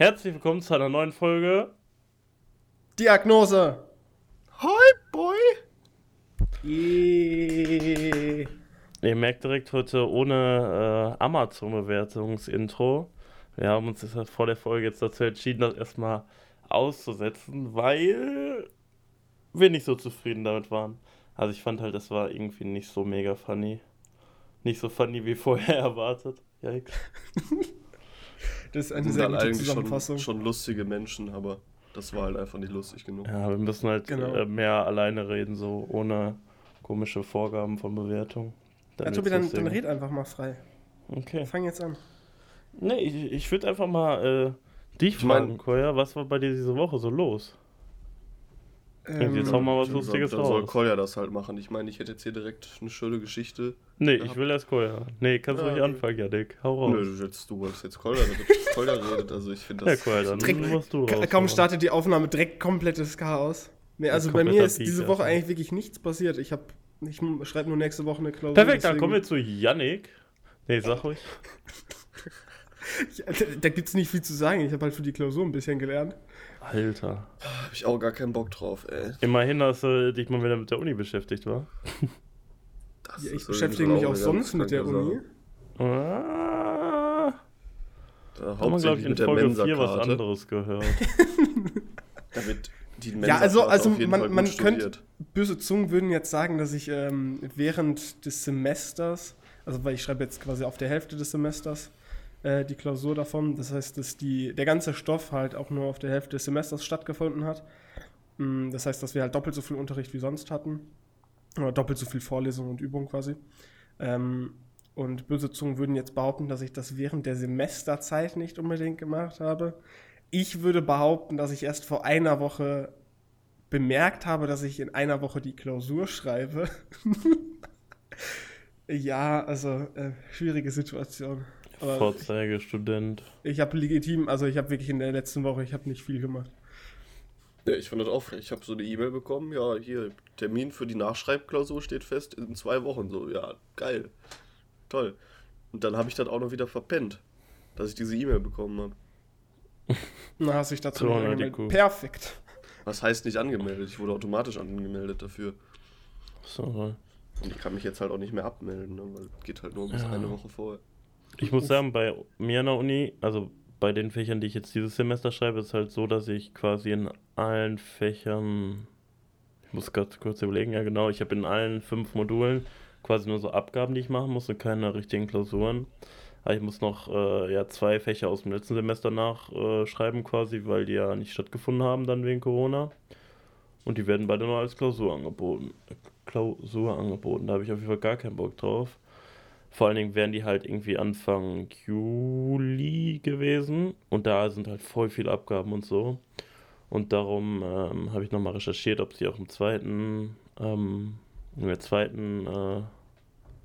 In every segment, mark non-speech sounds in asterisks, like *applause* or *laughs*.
Herzlich willkommen zu einer neuen Folge. Diagnose. Hi, Boy. Yeah. Ihr merkt direkt heute ohne äh, Amazon-Bewertungsintro. Wir haben uns jetzt vor der Folge jetzt dazu entschieden, das erstmal auszusetzen, weil wir nicht so zufrieden damit waren. Also ich fand halt, das war irgendwie nicht so mega funny. Nicht so funny wie vorher *laughs* erwartet. Yikes. *laughs* das ist eine sehr gute Zusammenfassung. Schon, schon lustige Menschen, aber das war halt einfach nicht lustig genug. Ja, wir müssen halt genau. äh, mehr alleine reden, so ohne komische Vorgaben von Bewertung. Dann ja, Tobi, dann, dann red einfach mal frei. Okay. Fang jetzt an. Nee, ich, ich würde einfach mal äh, dich fragen, Koya, was war bei dir diese Woche so los? Ähm, jetzt hau mal was Lustiges raus. Dann soll Kolja das halt machen. Ich meine, ich hätte jetzt hier direkt eine schöne Geschichte. Nee, gehabt. ich will erst Kolja. Nee, kannst du ja, nicht anfangen, Janik. Hau raus. Nö, jetzt, du wolltest jetzt Kolja, damit Kolja redet. Also ich finde das... Ja, Kolja, dann direkt, musst du raus. Kaum startet die Aufnahme, direkt komplettes Chaos. Nee, also bei mir ist diese Woche eigentlich wirklich nichts passiert. Ich habe... Ich schreibe nur nächste Woche eine Klausur. Perfekt, deswegen... dann kommen wir zu Yannick. Nee, sag ruhig. *laughs* ja, da da gibt es nicht viel zu sagen. Ich habe halt für die Klausur ein bisschen gelernt. Alter. Hab ich auch gar keinen Bock drauf, ey. Immerhin hast du dich mal wieder mit der Uni beschäftigt, wa? *laughs* Ja, ich beschäftige mich auch sonst mit der Uni. Ah. Da haben wir, glaube ich, in Folge 4 was anderes gehört. *laughs* Damit die Mensa ja, also, also man, man könnte, böse Zungen würden jetzt sagen, dass ich ähm, während des Semesters, also weil ich schreibe jetzt quasi auf der Hälfte des Semesters, äh, die Klausur davon. Das heißt, dass die, der ganze Stoff halt auch nur auf der Hälfte des Semesters stattgefunden hat. Mm, das heißt, dass wir halt doppelt so viel Unterricht wie sonst hatten. Oder doppelt so viel Vorlesung und Übung quasi. Ähm, und böse Zungen würden jetzt behaupten, dass ich das während der Semesterzeit nicht unbedingt gemacht habe. Ich würde behaupten, dass ich erst vor einer Woche bemerkt habe, dass ich in einer Woche die Klausur schreibe. *laughs* ja, also äh, schwierige Situation. Vorzeigestudent. Ich habe legitim, also ich habe wirklich in der letzten Woche, ich habe nicht viel gemacht. Ja, ich fand das auch, ich habe so eine E-Mail bekommen, ja, hier, Termin für die Nachschreibklausur steht fest in zwei Wochen, so, ja, geil, toll. Und dann habe ich das auch noch wieder verpennt, dass ich diese E-Mail bekommen habe. *laughs* Na, hast du dich dazu so, angemeldet. Perfekt. Was heißt nicht angemeldet? Ich wurde automatisch angemeldet dafür. So, Und ich kann mich jetzt halt auch nicht mehr abmelden, ne, weil geht halt nur bis ja. eine Woche vorher. Ich muss sagen, bei mir an der Uni, also bei den Fächern, die ich jetzt dieses Semester schreibe, ist es halt so, dass ich quasi in allen Fächern, ich muss ganz kurz überlegen, ja genau, ich habe in allen fünf Modulen quasi nur so Abgaben, die ich machen muss und keine richtigen Klausuren. Aber ich muss noch äh, ja, zwei Fächer aus dem letzten Semester nachschreiben äh, quasi, weil die ja nicht stattgefunden haben dann wegen Corona. Und die werden beide nur als Klausur angeboten. Klausur angeboten. Da habe ich auf jeden Fall gar keinen Bock drauf. Vor allen Dingen wären die halt irgendwie Anfang Juli gewesen und da sind halt voll viele Abgaben und so. Und darum ähm, habe ich nochmal recherchiert, ob sie auch im zweiten, ähm, in der zweiten äh,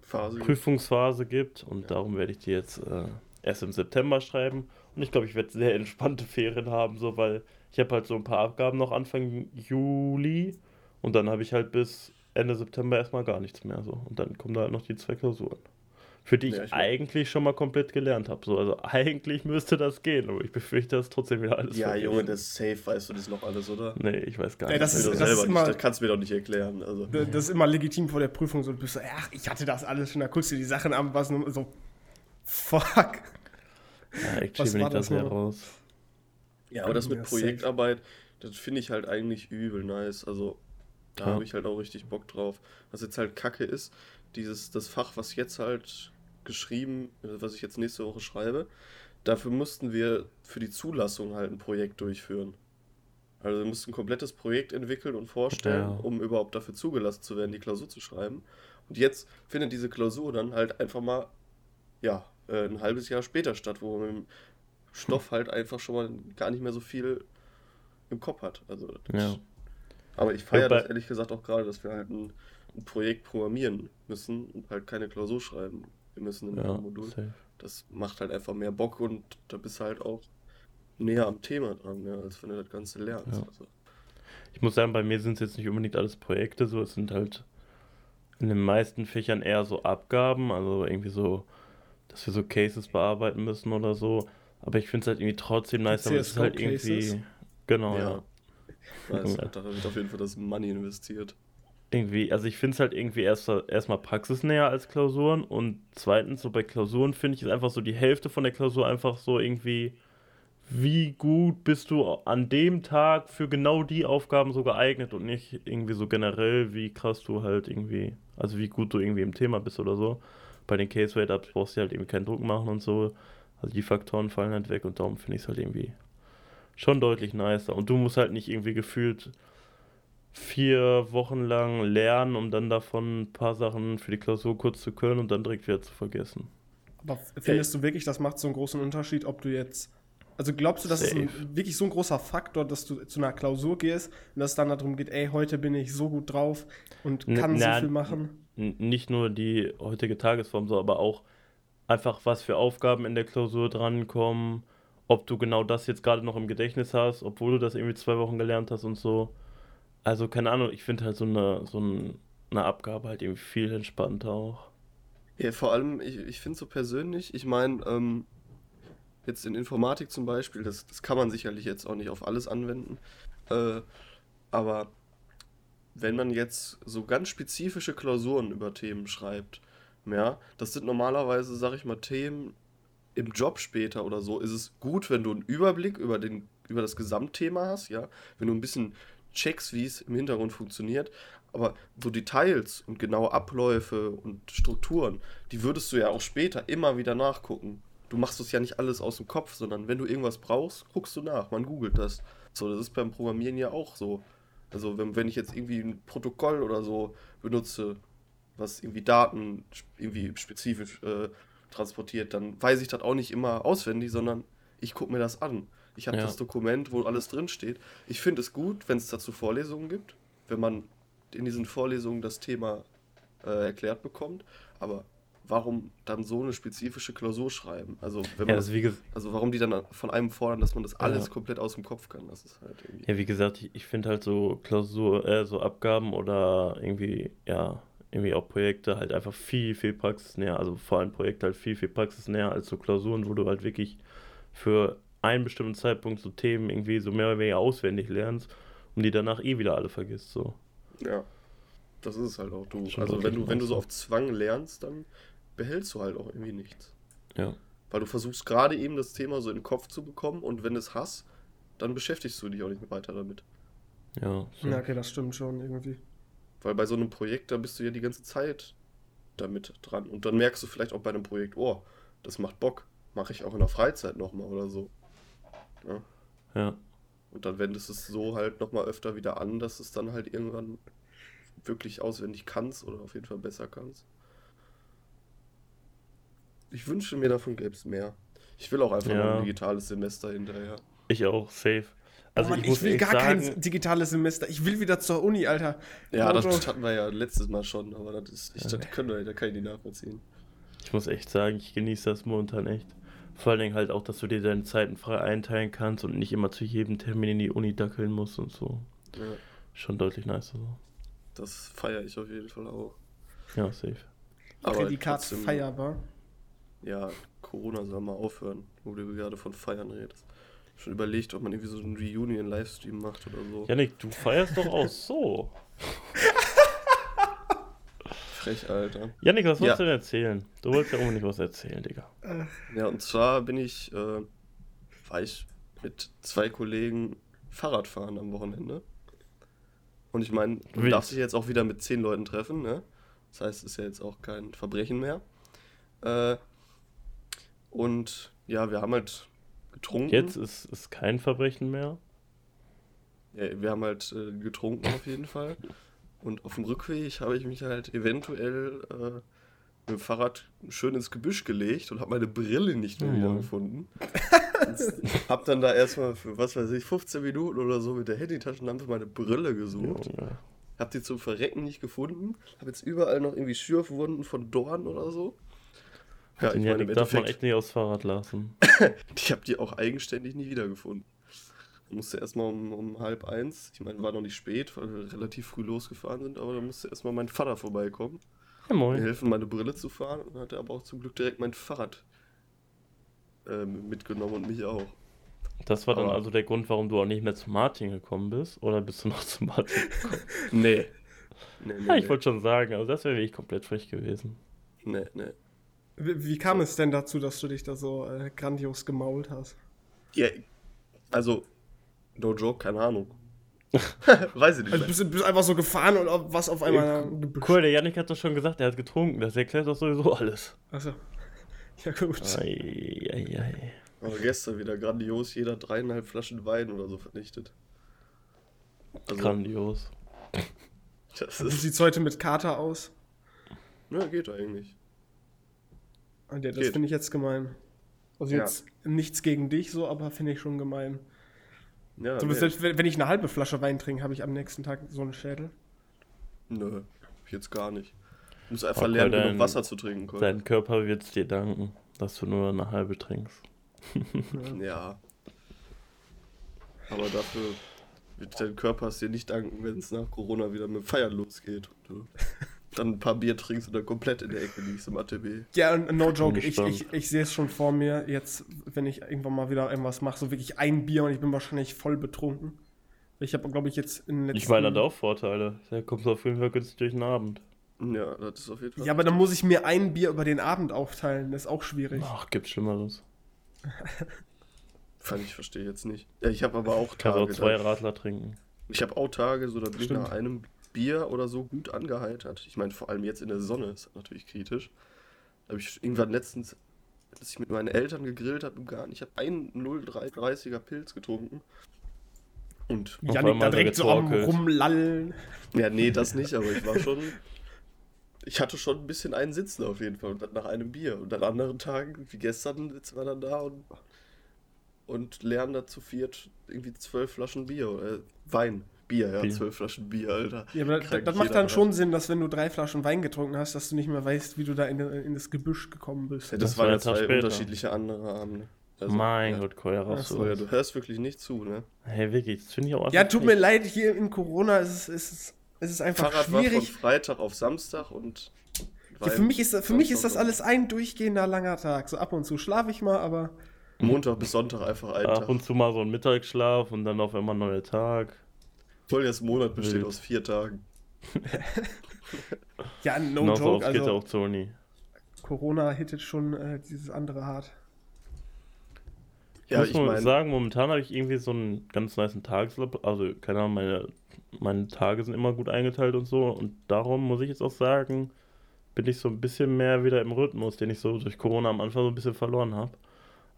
Phase Prüfungsphase gibt. Und ja. darum werde ich die jetzt äh, erst im September schreiben. Und ich glaube, ich werde sehr *laughs* entspannte Ferien haben, so weil ich habe halt so ein paar Abgaben noch Anfang Juli und dann habe ich halt bis Ende September erstmal gar nichts mehr so. Und dann kommen da halt noch die zwei Klausuren für die ich, ja, ich eigentlich schon mal komplett gelernt habe. So, also eigentlich müsste das gehen, aber ich befürchte, dass trotzdem wieder alles Ja, Junge, das ist safe, weißt du das noch alles, oder? Nee, ich weiß gar nicht. Ja, das, ist, das, das, ist immer, das kannst du mir doch nicht erklären. Also. Das ist immer legitim vor der Prüfung, so du bist so, ach, ich hatte das alles schon, da guckst du die Sachen an, was nur so, fuck. Ja, ich schiebe nicht das mehr raus. Ja, aber das mit Projektarbeit, das finde ich halt eigentlich übel nice. Also, da ja. habe ich halt auch richtig Bock drauf. Was jetzt halt kacke ist, dieses, das Fach, was jetzt halt geschrieben, was ich jetzt nächste Woche schreibe. Dafür mussten wir für die Zulassung halt ein Projekt durchführen. Also wir mussten ein komplettes Projekt entwickeln und vorstellen, ja. um überhaupt dafür zugelassen zu werden, die Klausur zu schreiben. Und jetzt findet diese Klausur dann halt einfach mal, ja, äh, ein halbes Jahr später statt, wo man mit dem Stoff halt einfach schon mal gar nicht mehr so viel im Kopf hat. Also ja. Aber ich feiere das ehrlich gesagt auch gerade, dass wir halt ein, ein Projekt programmieren müssen und halt keine Klausur schreiben wir müssen in ja, einem Modul. Safe. Das macht halt einfach mehr Bock und da bist du halt auch näher am Thema dran, ja, als wenn du das Ganze lernst. Ja. Also. Ich muss sagen, bei mir sind es jetzt nicht unbedingt alles Projekte, so es sind halt in den meisten Fächern eher so Abgaben, also irgendwie so, dass wir so Cases bearbeiten müssen oder so. Aber ich finde es halt irgendwie trotzdem nice, aber es ist halt irgendwie. Genau, ja. ja. Nice, da wird auf jeden Fall das Money investiert. Irgendwie, also ich finde es halt irgendwie erst, erstmal praxisnäher als Klausuren und zweitens, so bei Klausuren finde ich es einfach so die Hälfte von der Klausur einfach so irgendwie, wie gut bist du an dem Tag für genau die Aufgaben so geeignet und nicht irgendwie so generell, wie krass du halt irgendwie, also wie gut du irgendwie im Thema bist oder so. Bei den Case Rate Ups brauchst du halt irgendwie keinen Druck machen und so. Also die Faktoren fallen halt weg und darum finde ich es halt irgendwie schon deutlich nicer. Und du musst halt nicht irgendwie gefühlt vier Wochen lang lernen, um dann davon ein paar Sachen für die Klausur kurz zu können und dann direkt wieder zu vergessen. Aber findest du wirklich, das macht so einen großen Unterschied, ob du jetzt. Also glaubst du, das Safe. ist ein, wirklich so ein großer Faktor, dass du zu einer Klausur gehst und dass es dann darum geht, ey, heute bin ich so gut drauf und kann N so viel machen? Nicht nur die heutige Tagesform, so, aber auch einfach, was für Aufgaben in der Klausur drankommen, ob du genau das jetzt gerade noch im Gedächtnis hast, obwohl du das irgendwie zwei Wochen gelernt hast und so. Also, keine Ahnung, ich finde halt so eine, so eine Abgabe halt irgendwie viel entspannter auch. Ja, vor allem, ich, ich finde so persönlich, ich meine, ähm, jetzt in Informatik zum Beispiel, das, das kann man sicherlich jetzt auch nicht auf alles anwenden, äh, aber wenn man jetzt so ganz spezifische Klausuren über Themen schreibt, ja, das sind normalerweise, sag ich mal, Themen im Job später oder so, ist es gut, wenn du einen Überblick über, den, über das Gesamtthema hast, ja, wenn du ein bisschen checkst, wie es im Hintergrund funktioniert. Aber so Details und genaue Abläufe und Strukturen, die würdest du ja auch später immer wieder nachgucken. Du machst das ja nicht alles aus dem Kopf, sondern wenn du irgendwas brauchst, guckst du nach. Man googelt das. So, das ist beim Programmieren ja auch so. Also, wenn, wenn ich jetzt irgendwie ein Protokoll oder so benutze, was irgendwie Daten irgendwie spezifisch äh, transportiert, dann weiß ich das auch nicht immer auswendig, sondern ich gucke mir das an. Ich habe ja. das Dokument, wo alles drin steht. Ich finde es gut, wenn es dazu Vorlesungen gibt, wenn man in diesen Vorlesungen das Thema äh, erklärt bekommt. Aber warum dann so eine spezifische Klausur schreiben? Also, wenn ja, man, also, also warum die dann von einem fordern, dass man das alles ja. komplett aus dem Kopf kann? Das ist halt irgendwie. Ja, wie gesagt, ich, ich finde halt so Klausur, äh, so Abgaben oder irgendwie, ja, irgendwie auch Projekte halt einfach viel, viel praxisnäher. Also vor allem Projekte halt viel, viel praxisnäher als so Klausuren, wo du halt wirklich für einen bestimmten Zeitpunkt so Themen irgendwie so mehr oder weniger auswendig lernst und die danach eh wieder alle vergisst. So. Ja. Das ist es halt auch. Du, also wenn du, wenn du so auf Zwang lernst, dann behältst du halt auch irgendwie nichts. Ja. Weil du versuchst gerade eben das Thema so in den Kopf zu bekommen und wenn es hast, dann beschäftigst du dich auch nicht mehr weiter damit. Ja. So. Ja, okay, das stimmt schon irgendwie. Weil bei so einem Projekt, da bist du ja die ganze Zeit damit dran. Und dann merkst du vielleicht auch bei einem Projekt, oh, das macht Bock. Mache ich auch in der Freizeit nochmal oder so. Ja. ja. Und dann wendest du es so halt nochmal öfter wieder an, dass es dann halt irgendwann wirklich auswendig kannst oder auf jeden Fall besser kannst. Ich wünsche mir davon gäbe es mehr. Ich will auch einfach ja. mal ein digitales Semester hinterher. Ich auch, safe. Also oh Mann, ich, ich, will gar sagen, kein digitales Semester. Ich will wieder zur Uni, Alter. Ja, das, das hatten wir ja letztes Mal schon, aber das ist, ich, das können wir, da kann ich nicht nachvollziehen. Ich muss echt sagen, ich genieße das momentan echt. Vor allen Dingen halt auch, dass du dir deine Zeiten frei einteilen kannst und nicht immer zu jedem Termin in die Uni dackeln musst und so. Ja. Schon deutlich nicer so. Das feiere ich auf jeden Fall auch. Ja, safe. Aber Prädikat feierbar. Ja, Corona soll mal aufhören, wo du gerade von Feiern redest. Schon überlegt, ob man irgendwie so einen Reunion-Livestream macht oder so. Janik, du feierst doch auch so. *laughs* Frech, Alter. Janik, was wolltest ja. du denn erzählen? Du wolltest ja unbedingt was erzählen, Digga. Ja, und zwar bin ich, äh, war ich mit zwei Kollegen Fahrrad fahren am Wochenende. Und ich meine, du darfst dich jetzt auch wieder mit zehn Leuten treffen, ne? Das heißt, es ist ja jetzt auch kein Verbrechen mehr. Äh, und ja, wir haben halt getrunken. Jetzt ist es kein Verbrechen mehr. Ja, wir haben halt äh, getrunken auf jeden Fall. Und auf dem Rückweg habe ich mich halt eventuell äh, mit dem Fahrrad schön ins Gebüsch gelegt und habe meine Brille nicht mehr ja. gefunden. *laughs* hab dann da erstmal für, was weiß ich, 15 Minuten oder so mit der Handytaschenlampe meine Brille gesucht. Ja, ja. Hab die zum Verrecken nicht gefunden. Hab jetzt überall noch irgendwie Schürfwunden von Dorn oder so. Ja, ich meine, darf man echt nicht aufs Fahrrad lassen. *laughs* ich habe die auch eigenständig nie wiedergefunden. Ich musste erstmal um, um halb eins, ich meine, war noch nicht spät, weil wir relativ früh losgefahren sind, aber da musste erstmal mein Vater vorbeikommen. Ja, moin. Mir helfen, meine Brille zu fahren und hatte aber auch zum Glück direkt mein Fahrrad äh, mitgenommen und mich auch. Das war dann Aber also der Grund, warum du auch nicht mehr zu Martin gekommen bist? Oder bist du noch zu Martin *laughs* gekommen? nee. *laughs* nee, nee ja, ich nee. wollte schon sagen, also das wäre wirklich komplett frech gewesen. Nee, nee. Wie, wie kam so. es denn dazu, dass du dich da so äh, grandios gemault hast? Ja, also, no joke, keine Ahnung. *laughs* Weiß ich nicht. Also bist, du bist einfach so gefahren und was auf einmal. Ja, cool, der Janik hat doch schon gesagt, er hat getrunken. Das erklärt doch sowieso alles. Achso. *laughs* Ja, gut. Ei, ei, ei. Aber gestern wieder grandios, jeder dreieinhalb Flaschen Wein oder so vernichtet. Also, grandios. Das ist... Wie sieht's heute mit Kater aus? Ja, geht eigentlich. Und ja, das finde ich jetzt gemein. Also jetzt ja. nichts gegen dich so, aber finde ich schon gemein. Ja, so, nee. wenn ich eine halbe Flasche Wein trinke, habe ich am nächsten Tag so einen Schädel. Nö, jetzt gar nicht. Du musst einfach lernen, dein, genug Wasser zu trinken. Können. Dein Körper wird es dir danken, dass du nur eine halbe trinkst. ja. Aber dafür wird dein Körper es dir nicht danken, wenn es nach Corona wieder mit Feiern losgeht. Und dann ein paar Bier trinkst oder komplett in der Ecke liegst im ATB. Ja, no joke, ich, ich, ich sehe es schon vor mir, jetzt, wenn ich irgendwann mal wieder irgendwas mache, so wirklich ein Bier und ich bin wahrscheinlich voll betrunken. Ich habe, glaube ich, jetzt in den letzten... Ich meine, hat auch Vorteile. Da kommst du auf jeden Fall günstig durch den Abend. Ja, das ist auf jeden Fall. Ja, aber dann muss ich mir ein Bier über den Abend aufteilen. Das ist auch schwierig. Ach, gibt's Schlimmeres. Fand ich verstehe jetzt nicht. Ja, ich habe aber auch Tage. Kannst auch zwei Radler trinken. Ich habe auch Tage, so da bin ich nach einem Bier oder so gut angeheitert. Ich meine, vor allem jetzt in der Sonne ist das natürlich kritisch. Da habe ich irgendwann letztens, als ich mit meinen Eltern gegrillt habe im Garten, ich habe einen 0,30er Pilz getrunken. Und Janik da direkt so am rumlallen. Ja, nee, das nicht, aber ich war *laughs* schon. Ich hatte schon ein bisschen einen Sitzen auf jeden Fall und dann nach einem Bier. Und an anderen Tagen, wie gestern, sitzen wir dann da und, und lernen da zu viert irgendwie zwölf Flaschen Bier, äh, Wein. Bier, ja, zwölf Flaschen Bier, Alter. Ja, aber das, das macht dann schon Sinn, dass wenn du drei Flaschen Wein getrunken hast, dass du nicht mehr weißt, wie du da in, in das Gebüsch gekommen bist. Ja, das, das waren ja zwei später. unterschiedliche andere Abende. Also, mein ja. Gott, Koya, raus. So, ja, du hörst wirklich nicht zu, ne? Hey, wirklich, das finde ich auch Ja, tut mir leid, hier in Corona ist es, ist, ist es einfach Fahrrad schwierig. War von Freitag auf Samstag und. Ja, für mich, ist, für mich ist das alles ein durchgehender langer Tag. So ab und zu schlafe ich mal, aber. Montag bis Sonntag einfach ein Ab Tag. und zu mal so ein Mittagsschlaf und dann auf einmal ein neuer Tag. Voll, das Monat besteht Wild. aus vier Tagen. *laughs* ja, no genau joke. So also, auch Sony. Corona hittet schon äh, dieses andere hart. Ja, ich muss mein... sagen, momentan habe ich irgendwie so einen ganz nice Tagesablauf. Also, keine Ahnung, meine, meine Tage sind immer gut eingeteilt und so. Und darum muss ich jetzt auch sagen, bin ich so ein bisschen mehr wieder im Rhythmus, den ich so durch Corona am Anfang so ein bisschen verloren habe.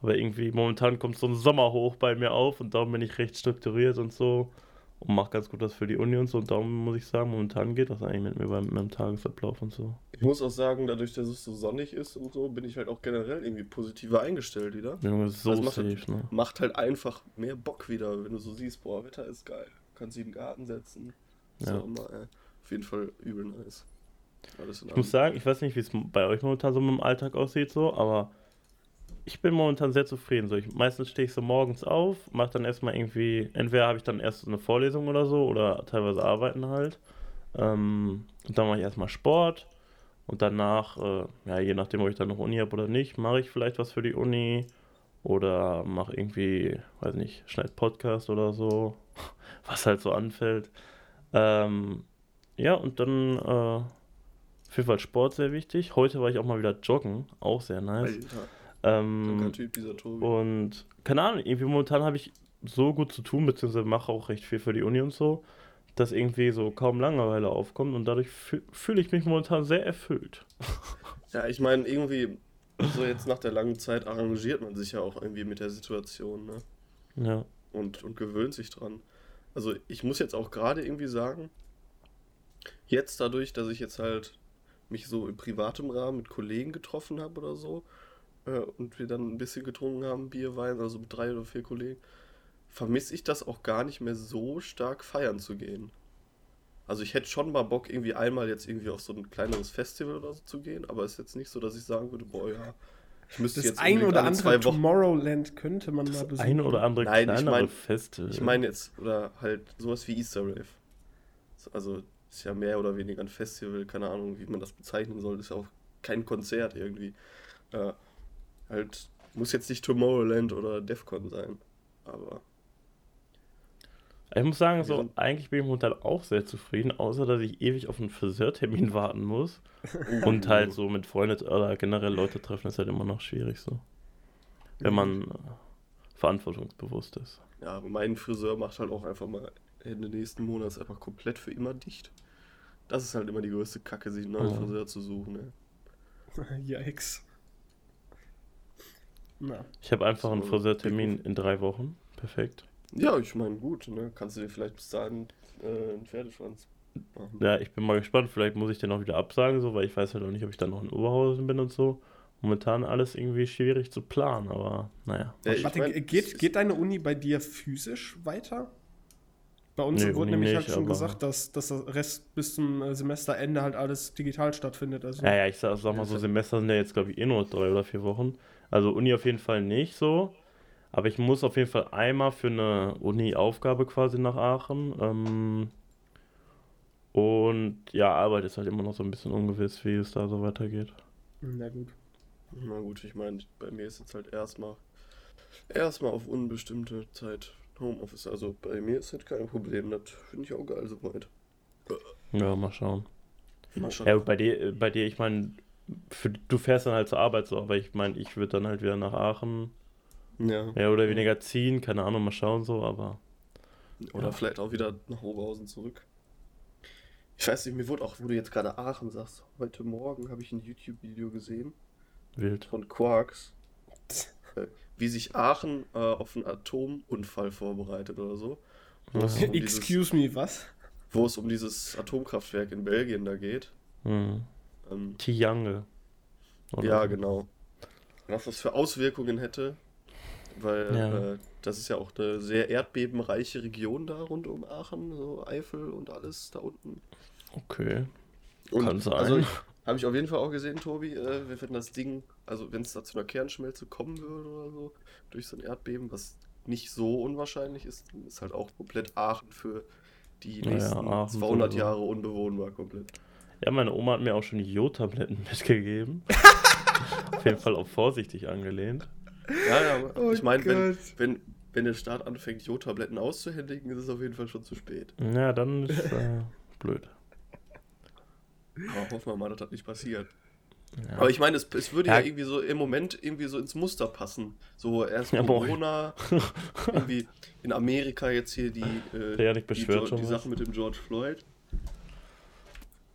Aber irgendwie momentan kommt so ein Sommerhoch bei mir auf und darum bin ich recht strukturiert und so und mache ganz gut das für die Uni und so. Und darum muss ich sagen, momentan geht das eigentlich mit mir beim, meinem Tagesablauf und so. Ich muss auch sagen, dadurch, dass es so sonnig ist und so, bin ich halt auch generell irgendwie positiver eingestellt wieder. Junge, so also macht, safe, halt, ne? macht halt einfach mehr Bock wieder, wenn du so siehst, boah, Wetter ist geil. Kannst dich in den Garten setzen. Ja. Immer, äh, auf jeden Fall übel nice. ich muss sagen, ich weiß nicht, wie es bei euch momentan so mit dem Alltag aussieht, so, aber ich bin momentan sehr zufrieden. So, ich, meistens stehe ich so morgens auf, mache dann erstmal irgendwie, entweder habe ich dann erst eine Vorlesung oder so oder teilweise arbeiten halt. Ähm, und dann mache ich erstmal Sport und danach, äh, ja, je nachdem, ob ich dann noch Uni habe oder nicht, mache ich vielleicht was für die Uni oder mache irgendwie, weiß nicht, schneid Podcast oder so, *laughs* was halt so anfällt. Ähm, ja, und dann äh, auf jeden Fall Sport sehr wichtig. Heute war ich auch mal wieder joggen, auch sehr nice. Alter. Ähm, typ, dieser Tobi. Und keine Ahnung, irgendwie momentan habe ich so gut zu tun, beziehungsweise mache auch recht viel für die Uni und so, dass irgendwie so kaum Langeweile aufkommt und dadurch fühle ich mich momentan sehr erfüllt. *laughs* Ja, ich meine, irgendwie, so jetzt nach der langen Zeit arrangiert man sich ja auch irgendwie mit der Situation, ne? Ja. Und, und gewöhnt sich dran. Also ich muss jetzt auch gerade irgendwie sagen, jetzt dadurch, dass ich jetzt halt mich so im privaten Rahmen mit Kollegen getroffen habe oder so, äh, und wir dann ein bisschen getrunken haben, Bier, Wein, also mit drei oder vier Kollegen, vermisse ich das auch gar nicht mehr so stark feiern zu gehen. Also ich hätte schon mal Bock, irgendwie einmal jetzt irgendwie auf so ein kleineres Festival oder so zu gehen, aber es ist jetzt nicht so, dass ich sagen würde, boah ja, ich müsste das jetzt ein oder andere Tomorrowland könnte man mal besuchen. Ein oder andere Nein, kleinere ich mein, Festival. Ich meine jetzt, oder halt sowas wie Easter Rave. Also ist ja mehr oder weniger ein Festival, keine Ahnung, wie man das bezeichnen soll, ist ja auch kein Konzert irgendwie. Äh, halt Muss jetzt nicht Tomorrowland oder Defcon sein, aber. Ich muss sagen, so, eigentlich bin ich momentan auch sehr zufrieden, außer dass ich ewig auf einen Friseurtermin *laughs* warten muss. und halt so mit Freunden oder generell Leute treffen ist halt immer noch schwierig so. Wenn man äh, verantwortungsbewusst ist. Ja, mein Friseur macht halt auch einfach mal Ende nächsten Monats einfach komplett für immer dicht. Das ist halt immer die größte Kacke, sich einen neuen oh. Friseur zu suchen. Ne? *laughs* Yikes. Na. Ich habe einfach so, einen Friseurtermin in drei Wochen. Perfekt. Ja, ich meine, gut, ne? Kannst du dir vielleicht bis dahin äh, einen Pferdeschwanz machen. Ja, ich bin mal gespannt. Vielleicht muss ich den auch wieder absagen, so, weil ich weiß halt auch nicht, ob ich dann noch in Oberhausen bin und so. Momentan alles irgendwie schwierig zu planen, aber naja. Ja, Warte, mein, geht, geht deine Uni bei dir physisch weiter? Bei uns nee, wurde nämlich halt nicht, halt schon gesagt, dass, dass der Rest bis zum äh, Semesterende halt alles digital stattfindet. Also ja, ja, ich sag, sag mal so, Semester sind ja jetzt, glaube ich, eh nur drei oder vier Wochen. Also Uni auf jeden Fall nicht so. Aber ich muss auf jeden Fall einmal für eine Uni-Aufgabe quasi nach Aachen. Ähm, und ja, Arbeit ist halt immer noch so ein bisschen ungewiss, wie es da so weitergeht. Na gut. Na gut, ich meine, bei mir ist jetzt halt erstmal erstmal auf unbestimmte Zeit Homeoffice. Also bei mir ist das kein Problem. Das finde ich auch geil soweit. Ja, mal schauen. Mal schauen. Ja, bei dir, bei dir, ich meine, du fährst dann halt zur Arbeit so, aber ich meine, ich würde dann halt wieder nach Aachen ja. mehr oder weniger ziehen, keine Ahnung, mal schauen so, aber. Oder ja. vielleicht auch wieder nach Oberhausen zurück. Ich weiß nicht, mir wurde auch, wo du jetzt gerade Aachen sagst, heute Morgen habe ich ein YouTube-Video gesehen. Wild. Von Quarks wie sich Aachen äh, auf einen Atomunfall vorbereitet oder so. Um Excuse dieses, me, was? Wo es um dieses Atomkraftwerk in Belgien da geht. Hm. Ähm, Tiange. Ja, genau. Was das für Auswirkungen hätte, weil ja. äh, das ist ja auch eine sehr erdbebenreiche Region da rund um Aachen, so Eifel und alles da unten. Okay. Und Kann sein. Also, *laughs* habe ich auf jeden Fall auch gesehen, Tobi, äh, wenn das Ding, also wenn es da zu einer Kernschmelze kommen würde oder so, durch so ein Erdbeben, was nicht so unwahrscheinlich ist, ist halt auch komplett Aachen für die nächsten ja, 200 so. Jahre unbewohnbar komplett. Ja, meine Oma hat mir auch schon Jodtabletten *laughs* mitgegeben. auf jeden Fall auch vorsichtig angelehnt. Ja, ja, oh ich meine, wenn, wenn, wenn der Staat anfängt, Jodtabletten auszuhändigen, ist es auf jeden Fall schon zu spät. Ja, dann ist äh, blöd. Aber hoffen wir mal, dass das nicht passiert. Ja. Aber ich meine, es, es würde ja. ja. irgendwie so im Moment irgendwie so ins Muster passen. So erst ja, Corona, *laughs* irgendwie in Amerika jetzt hier die, äh, ja, nicht die, die, die Sache mit dem George Floyd.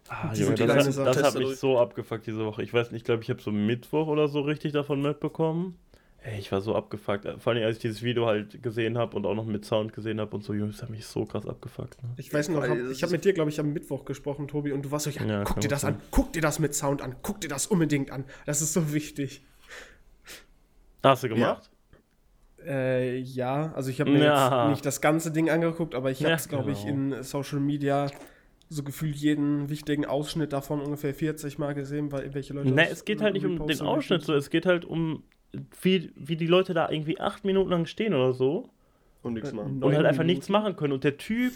Ah, Junge, das, das, das hat mich so abgefuckt diese Woche. Ich weiß nicht, ich glaube, ich habe so Mittwoch oder so richtig davon mitbekommen. Ey, ich war so abgefuckt. Vor allem, als ich dieses Video halt gesehen habe und auch noch mit Sound gesehen habe und so, Jungs, das hat mich so krass abgefuckt. Ne? Ich weiß noch, hab, ich habe mit dir, glaube ich, am Mittwoch gesprochen, Tobi, und du warst so, ja, ja guck dir das sein. an, guck dir das mit Sound an, guck dir das unbedingt an. Das ist so wichtig. Hast du gemacht? Ja, äh, ja. also ich habe mir ja. jetzt nicht das ganze Ding angeguckt, aber ich habe es, glaube genau. ich, in Social Media so gefühlt jeden wichtigen Ausschnitt davon ungefähr 40 Mal gesehen, weil welche Leute. Ne, es geht halt nicht um den Ausschnitt, so, es geht halt um wie, wie die Leute da irgendwie acht Minuten lang stehen oder so. Und nichts machen. Und halt einfach nichts machen können. Und der Typ,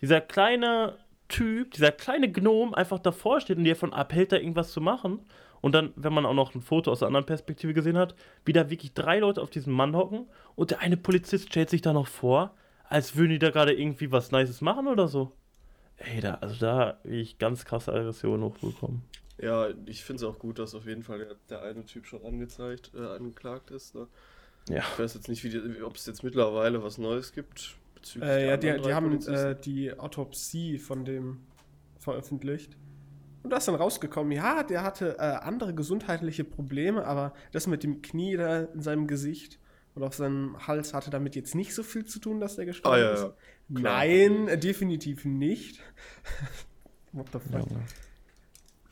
dieser kleine Typ, dieser kleine Gnom einfach davor steht und dir davon abhält, da irgendwas zu machen. Und dann, wenn man auch noch ein Foto aus der anderen Perspektive gesehen hat, wie da wirklich drei Leute auf diesem Mann hocken und der eine Polizist stellt sich da noch vor, als würden die da gerade irgendwie was Nices machen oder so. Ey, da, also da habe ich ganz krasse Aggression hochbekommen. Ja, ich finde es auch gut, dass auf jeden Fall der, der eine Typ schon angezeigt, äh, angeklagt ist. Ne? Ja. Ich weiß jetzt nicht, ob es jetzt mittlerweile was Neues gibt. Äh, ja, die, die haben äh, die Autopsie von dem veröffentlicht. Und da ist dann rausgekommen, ja, der hatte äh, andere gesundheitliche Probleme, aber das mit dem Knie da in seinem Gesicht und auf seinem Hals hatte damit jetzt nicht so viel zu tun, dass der gestorben ah, ja, ist. Ja. Nein, definitiv nicht. *laughs* What the fuck?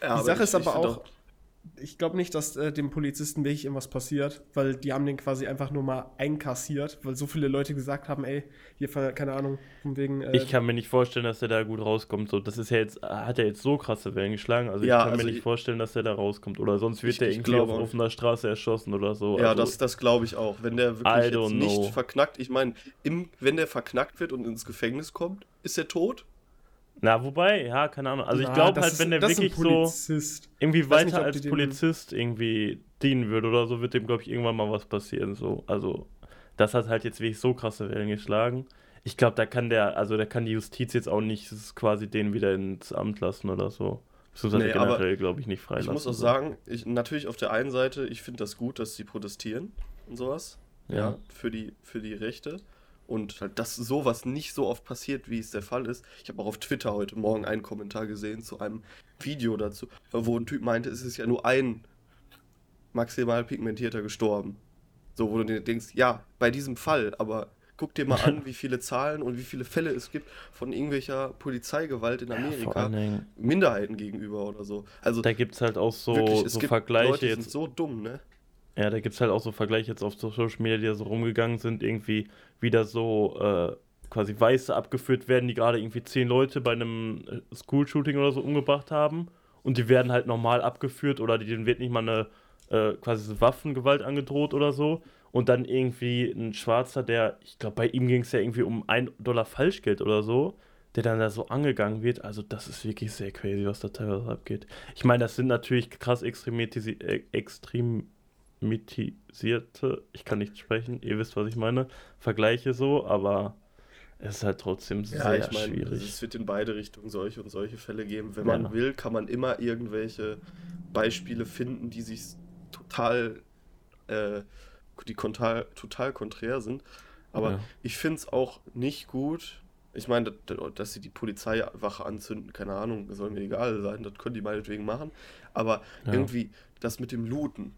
Ja, ja, die Sache ich, ist aber auch, ich glaube nicht, dass äh, dem Polizisten wirklich irgendwas passiert, weil die haben den quasi einfach nur mal einkassiert, weil so viele Leute gesagt haben, ey, hier, keine Ahnung, von wegen. Äh, ich kann mir nicht vorstellen, dass der da gut rauskommt. So, das ist ja jetzt, hat er jetzt so krasse Wellen geschlagen, also ja, ich kann also mir nicht ich, vorstellen, dass der da rauskommt. Oder sonst wird der irgendwie auf offener Straße erschossen oder so. Ja, also, das, das glaube ich auch. Wenn der wirklich jetzt nicht verknackt, ich meine, wenn der verknackt wird und ins Gefängnis kommt, ist er tot na, wobei, ja, keine Ahnung. Also Na, ich glaube halt, wenn der wirklich so irgendwie weiter nicht, als Polizist irgendwie dienen würde oder so, wird dem, glaube ich, irgendwann mal was passieren. So. Also, das hat halt jetzt wirklich so krasse Wellen geschlagen. Ich glaube, da kann der, also da kann die Justiz jetzt auch nicht quasi den wieder ins Amt lassen oder so. Beziehungsweise nee, generell, glaube ich, nicht freilassen. Ich muss auch so. sagen, ich, natürlich auf der einen Seite, ich finde das gut, dass sie protestieren und sowas. Ja. ja. für, die, für die Rechte. Und halt, dass sowas nicht so oft passiert, wie es der Fall ist. Ich habe auch auf Twitter heute Morgen einen Kommentar gesehen zu einem Video dazu, wo ein Typ meinte, es ist ja nur ein maximal pigmentierter gestorben. So, wo du dir denkst, ja, bei diesem Fall, aber guck dir mal an, *laughs* wie viele Zahlen und wie viele Fälle es gibt von irgendwelcher Polizeigewalt in Amerika ja, Minderheiten gegenüber oder so. Also da gibt es halt auch so, wirklich, so Vergleiche Leute, jetzt. Sind so dumm, ne? Ja, da gibt es halt auch so Vergleiche jetzt auf Social Media, die da so rumgegangen sind, irgendwie wieder so äh, quasi Weiße abgeführt werden, die gerade irgendwie zehn Leute bei einem äh, School-Shooting oder so umgebracht haben. Und die werden halt normal abgeführt oder denen wird nicht mal eine äh, quasi Waffengewalt angedroht oder so. Und dann irgendwie ein Schwarzer, der, ich glaube, bei ihm ging es ja irgendwie um ein Dollar Falschgeld oder so, der dann da so angegangen wird. Also, das ist wirklich sehr crazy, was da teilweise abgeht. Ich meine, das sind natürlich krass extremisierte. Äh, extrem mitisierte, ich kann nicht sprechen, ihr wisst, was ich meine, Vergleiche so, aber es ist halt trotzdem ja, sehr ich mein, schwierig. Es wird in beide Richtungen solche und solche Fälle geben. Wenn ja. man will, kann man immer irgendwelche Beispiele finden, die sich total, äh, die total, total konträr sind. Aber ja. ich finde es auch nicht gut. Ich meine, dass sie die Polizeiwache anzünden, keine Ahnung, soll mir egal sein, das können die meinetwegen machen. Aber irgendwie das mit dem Looten,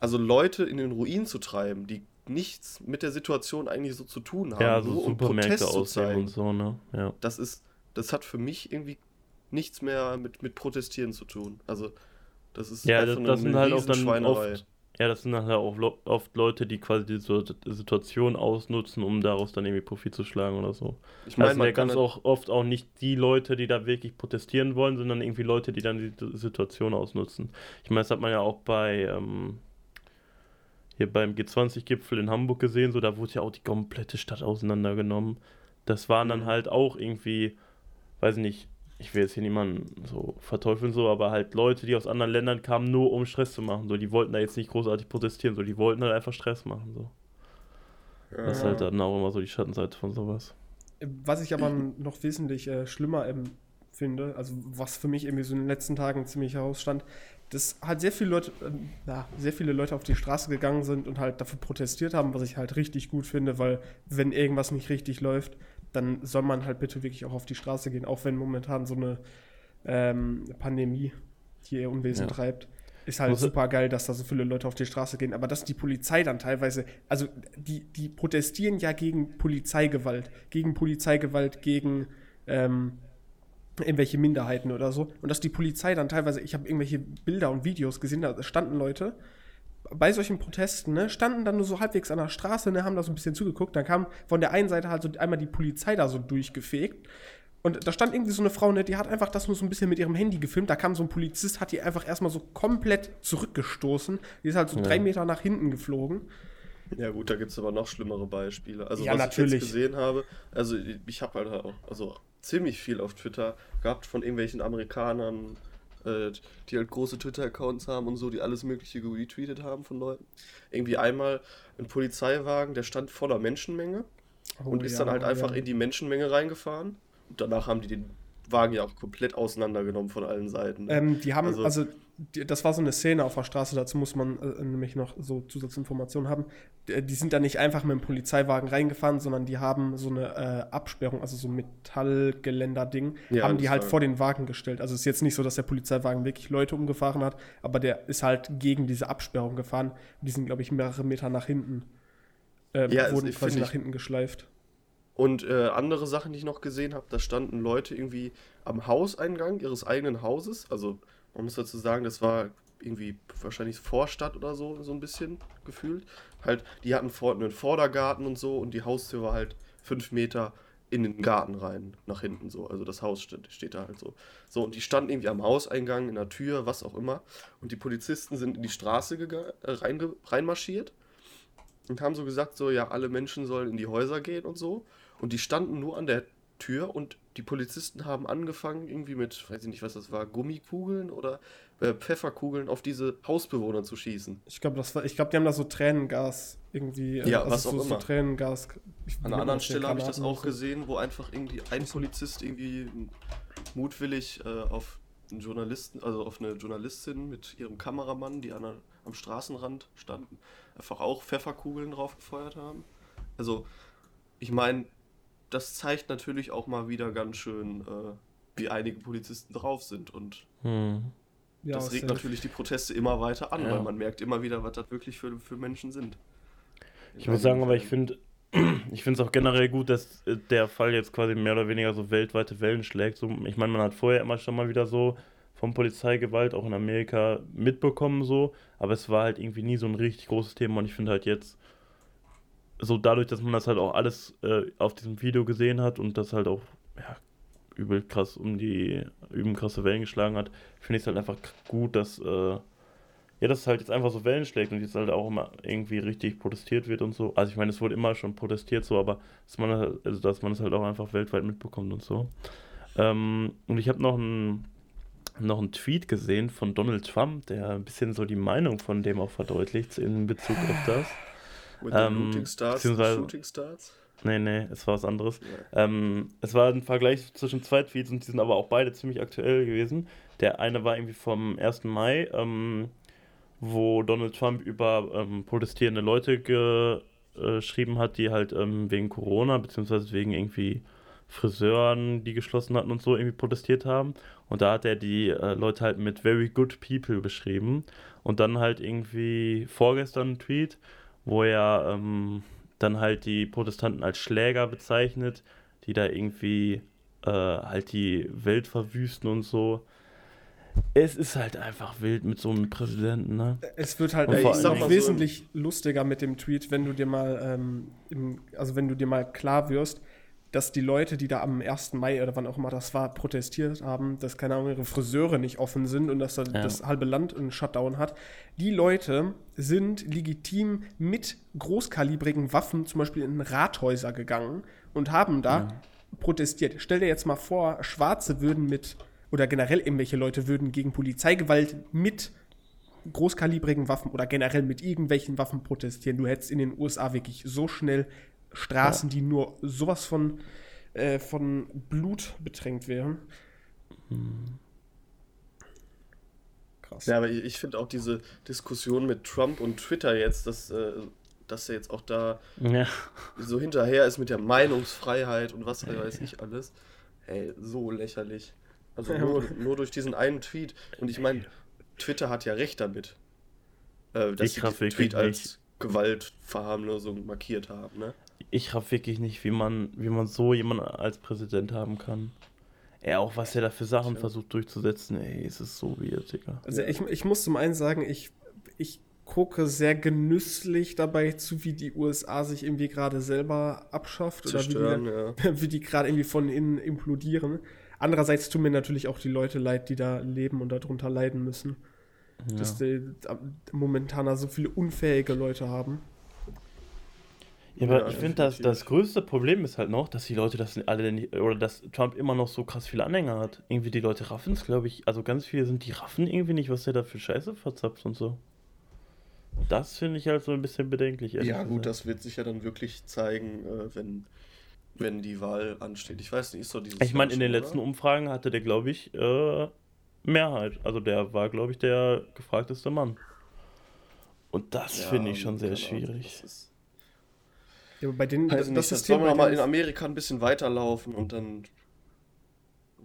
also Leute in den Ruin zu treiben, die nichts mit der Situation eigentlich so zu tun haben, ja, so nur um Protest zu zeigen. Und so, ne? ja. Das ist, das hat für mich irgendwie nichts mehr mit, mit Protestieren zu tun. Also das ist ja, das, eine, das sind halt auch dann oft, ja, das sind halt auch oft Leute, die quasi die Situation ausnutzen, um daraus dann irgendwie Profit zu schlagen oder so. Ich meine, das sind ja ganz auch oft auch nicht die Leute, die da wirklich protestieren wollen, sondern irgendwie Leute, die dann die Situation ausnutzen. Ich meine, das hat man ja auch bei ähm, hier beim G20-Gipfel in Hamburg gesehen, so da wurde ja auch die komplette Stadt auseinandergenommen. Das waren dann mhm. halt auch irgendwie, weiß nicht, ich will jetzt hier niemanden so verteufeln, so, aber halt Leute, die aus anderen Ländern kamen, nur um Stress zu machen. So, die wollten da jetzt nicht großartig protestieren, so, die wollten halt einfach Stress machen. So. Ja. Das ist halt dann auch immer so die Schattenseite von sowas. Was ich aber noch wesentlich äh, schlimmer ähm, finde, also was für mich irgendwie so in den letzten Tagen ziemlich herausstand, dass halt sehr viele Leute, äh, ja, sehr viele Leute auf die Straße gegangen sind und halt dafür protestiert haben, was ich halt richtig gut finde, weil wenn irgendwas nicht richtig läuft, dann soll man halt bitte wirklich auch auf die Straße gehen, auch wenn momentan so eine ähm, Pandemie hier ihr Unwesen ja. treibt. Ist halt super geil, dass da so viele Leute auf die Straße gehen, aber dass die Polizei dann teilweise, also die, die protestieren ja gegen Polizeigewalt, gegen Polizeigewalt, gegen ähm, irgendwelche Minderheiten oder so. Und dass die Polizei dann teilweise, ich habe irgendwelche Bilder und Videos gesehen, da standen Leute bei solchen Protesten, ne, standen dann nur so halbwegs an der Straße, ne, haben da so ein bisschen zugeguckt. Dann kam von der einen Seite halt so einmal die Polizei da so durchgefegt. Und da stand irgendwie so eine Frau, ne, die hat einfach das nur so ein bisschen mit ihrem Handy gefilmt. Da kam so ein Polizist, hat die einfach erstmal so komplett zurückgestoßen. Die ist halt so ja. drei Meter nach hinten geflogen. Ja gut, da gibt es aber noch schlimmere Beispiele. Also ja, was natürlich. ich jetzt gesehen habe, also ich habe halt auch, also ziemlich viel auf Twitter gehabt von irgendwelchen Amerikanern, äh, die halt große Twitter-Accounts haben und so, die alles Mögliche retweetet haben von Leuten. Irgendwie einmal ein Polizeiwagen, der stand voller Menschenmenge oh, und ist ja, dann halt einfach ja. in die Menschenmenge reingefahren. Und danach haben die den Wagen ja auch komplett auseinandergenommen von allen Seiten. Ähm, die haben, also, also das war so eine Szene auf der Straße, dazu muss man äh, nämlich noch so Zusatzinformationen haben. Die, die, sind da nicht einfach mit dem Polizeiwagen reingefahren, sondern die haben so eine äh, Absperrung, also so ein Metallgeländer-Ding, ja, haben die halt vor den Wagen gestellt. Also es ist jetzt nicht so, dass der Polizeiwagen wirklich Leute umgefahren hat, aber der ist halt gegen diese Absperrung gefahren. Die sind, glaube ich, mehrere Meter nach hinten. Äh, ja, wurden quasi nach hinten geschleift. Und äh, andere Sachen, die ich noch gesehen habe, da standen Leute irgendwie am Hauseingang ihres eigenen Hauses, also man muss dazu sagen, das war irgendwie wahrscheinlich Vorstadt oder so, so ein bisschen gefühlt. Halt, die hatten vor, einen Vordergarten und so und die Haustür war halt fünf Meter in den Garten rein, nach hinten so. Also das Haus steht, steht da halt so. So, und die standen irgendwie am Hauseingang, in der Tür, was auch immer. Und die Polizisten sind in die Straße äh, rein, reinmarschiert und haben so gesagt, so, ja, alle Menschen sollen in die Häuser gehen und so. Und die standen nur an der Tür und die Polizisten haben angefangen, irgendwie mit, weiß ich nicht, was das war, Gummikugeln oder äh, Pfefferkugeln auf diese Hausbewohner zu schießen. Ich glaube, ich glaube, die haben da so Tränengas irgendwie. Äh, ja, also was auch so, immer. So Tränengas. Ich, An einer anderen Stelle habe ich das auch gesehen, wo einfach irgendwie ein Polizist irgendwie mutwillig äh, auf einen Journalisten, also auf eine Journalistin mit ihrem Kameramann, die an der, am Straßenrand standen, einfach auch Pfefferkugeln drauf gefeuert haben. Also, ich meine, das zeigt natürlich auch mal wieder ganz schön, äh, wie einige Polizisten drauf sind und hm. ja, das regt natürlich die Proteste immer weiter an, ja. weil man merkt immer wieder, was das wirklich für, für Menschen sind. Ich muss sagen, aber ich finde *clears throat* ich finde es auch generell gut, dass äh, der Fall jetzt quasi mehr oder weniger so weltweite Wellen schlägt. So, ich meine, man hat vorher immer schon mal wieder so von Polizeigewalt auch in Amerika mitbekommen, so, aber es war halt irgendwie nie so ein richtig großes Thema und ich finde halt jetzt so dadurch, dass man das halt auch alles äh, auf diesem Video gesehen hat und das halt auch ja, übel krass um die übel krasse Wellen geschlagen hat, finde ich es halt einfach gut, dass äh, ja, dass es halt jetzt einfach so Wellen schlägt und jetzt halt auch immer irgendwie richtig protestiert wird und so. Also ich meine, es wurde immer schon protestiert so, aber dass man, also dass man es halt auch einfach weltweit mitbekommt und so. Ähm, und ich habe noch einen noch einen Tweet gesehen von Donald Trump, der ein bisschen so die Meinung von dem auch verdeutlicht in Bezug auf das. Den ähm, Looting Stars, Shooting Stars? Nee, nee, es war was anderes. Ja. Ähm, es war ein Vergleich zwischen zwei Tweets und die sind aber auch beide ziemlich aktuell gewesen. Der eine war irgendwie vom 1. Mai, ähm, wo Donald Trump über ähm, protestierende Leute geschrieben hat, die halt ähm, wegen Corona, beziehungsweise wegen irgendwie Friseuren, die geschlossen hatten und so irgendwie protestiert haben. Und da hat er die äh, Leute halt mit very good people beschrieben. Und dann halt irgendwie vorgestern ein Tweet, wo er ähm, dann halt die Protestanten als Schläger bezeichnet, die da irgendwie äh, halt die Welt verwüsten und so. Es ist halt einfach wild mit so einem Präsidenten, ne? Es wird halt ey, noch wesentlich so lustiger mit dem Tweet, wenn du dir mal, ähm, im, also wenn du dir mal klar wirst, dass die Leute, die da am 1. Mai oder wann auch immer das war, protestiert haben, dass keine Ahnung, ihre Friseure nicht offen sind und dass da ja. das halbe Land einen Shutdown hat. Die Leute sind legitim mit großkalibrigen Waffen zum Beispiel in Rathäuser gegangen und haben da ja. protestiert. Stell dir jetzt mal vor, Schwarze würden mit, oder generell irgendwelche Leute würden gegen Polizeigewalt mit großkalibrigen Waffen oder generell mit irgendwelchen Waffen protestieren. Du hättest in den USA wirklich so schnell Straßen, ja. die nur sowas von, äh, von Blut betränkt wären. Hm. Krass. Ja, aber ich finde auch diese Diskussion mit Trump und Twitter jetzt, dass, äh, dass er jetzt auch da ja. so hinterher ist mit der Meinungsfreiheit und was weiß ich alles. Hey, so lächerlich. Also nur, nur durch diesen einen Tweet. Und ich meine, Twitter hat ja recht damit. Äh, dass ich sie Tweet als Gewaltverharmlosung markiert haben, ne? Ich raff wirklich nicht, wie man, wie man so jemanden als Präsident haben kann. Er auch, was er da für Sachen ja. versucht durchzusetzen, ey, es ist so weird, Digga. Also ich, ich muss zum einen sagen, ich, ich gucke sehr genüsslich dabei zu, wie die USA sich irgendwie gerade selber abschafft Zerstören, oder wie die, *laughs* wie die gerade irgendwie von innen implodieren. Andererseits tun mir natürlich auch die Leute leid, die da leben und darunter leiden müssen. Ja. Dass die momentan so viele unfähige Leute haben. Ja, aber ja, ich finde, das, das größte Problem ist halt noch, dass die Leute das alle nicht, oder dass Trump immer noch so krass viele Anhänger hat. Irgendwie die Leute raffen es, glaube ich. Also ganz viele sind die raffen irgendwie nicht, was der da für Scheiße verzapft und so. Das finde ich halt so ein bisschen bedenklich. Ja, gut, das wird sich ja dann wirklich zeigen, äh, wenn, wenn die Wahl ansteht. Ich weiß nicht, ist doch dieses. Ich meine, in den letzten Umfragen hatte der, glaube ich, äh, Mehrheit. Also der war, glaube ich, der gefragteste Mann. Und das ja, finde ich schon sehr schwierig. Das ist ja, aber bei denen, das, das System. Sollen wir mal in Amerika ein bisschen weiterlaufen und dann,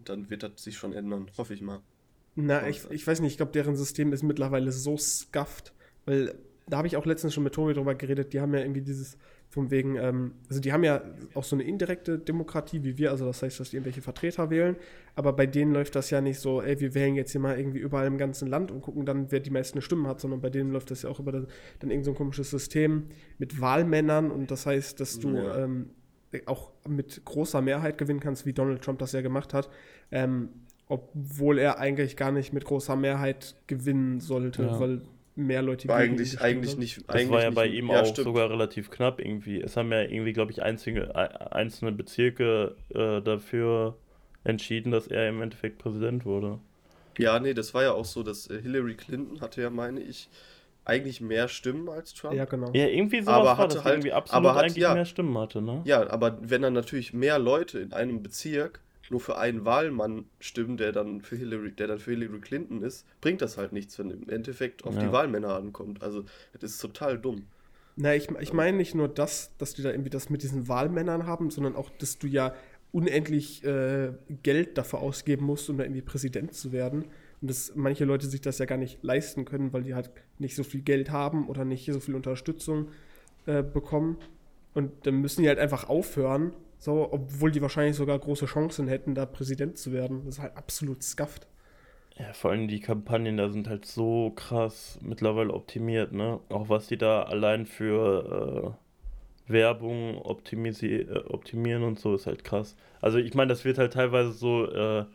dann wird das sich schon ändern, hoffe ich mal. Na, ich, ich weiß nicht, ich glaube, deren System ist mittlerweile so scuffed, weil da habe ich auch letztens schon mit Tobi drüber geredet, die haben ja irgendwie dieses, von wegen, ähm, also die haben ja auch so eine indirekte Demokratie wie wir, also das heißt, dass die irgendwelche Vertreter wählen, aber bei denen läuft das ja nicht so, ey, wir wählen jetzt hier mal irgendwie überall im ganzen Land und gucken dann, wer die meisten Stimmen hat, sondern bei denen läuft das ja auch über das, dann irgend so ein komisches System mit Wahlmännern und das heißt, dass du ja. ähm, auch mit großer Mehrheit gewinnen kannst, wie Donald Trump das ja gemacht hat, ähm, obwohl er eigentlich gar nicht mit großer Mehrheit gewinnen sollte, ja. weil mehr Leute war eigentlich, eigentlich nicht. Das eigentlich war ja bei ihm ja, auch stimmt. sogar relativ knapp irgendwie. Es haben ja irgendwie, glaube ich, einzige, einzelne Bezirke äh, dafür entschieden, dass er im Endeffekt Präsident wurde. Ja, nee, das war ja auch so, dass äh, Hillary Clinton hatte ja, meine ich, eigentlich mehr Stimmen als Trump. Ja, genau. Ja, irgendwie sowas Aber war hatte halt- irgendwie absolut aber hat- eigentlich ja. mehr Stimmen hatte, ne? Ja, aber wenn dann natürlich mehr Leute in einem Bezirk nur für einen Wahlmann stimmen, der dann für Hillary, der dann für Hillary Clinton ist, bringt das halt nichts, wenn im Endeffekt auf Ja. die Wahlmänner ankommt. Also, das ist total dumm. Na, ich, ich meine nicht nur das, dass die da irgendwie das mit diesen Wahlmännern haben, sondern auch, dass du ja unendlich äh, Geld dafür ausgeben musst, um da irgendwie Präsident zu werden. Und dass manche Leute sich das ja gar nicht leisten können, weil die halt nicht so viel Geld haben oder nicht so viel Unterstützung äh, bekommen. Und dann müssen die halt einfach aufhören, so, obwohl die wahrscheinlich sogar große Chancen hätten, da Präsident zu werden. Das ist halt absolut scuffed. Ja, vor allem die Kampagnen da sind halt so krass mittlerweile optimiert, ne? Auch was die da allein für äh, Werbung optimisi äh, optimieren und so ist halt krass. Also ich meine, das wird halt teilweise so äh,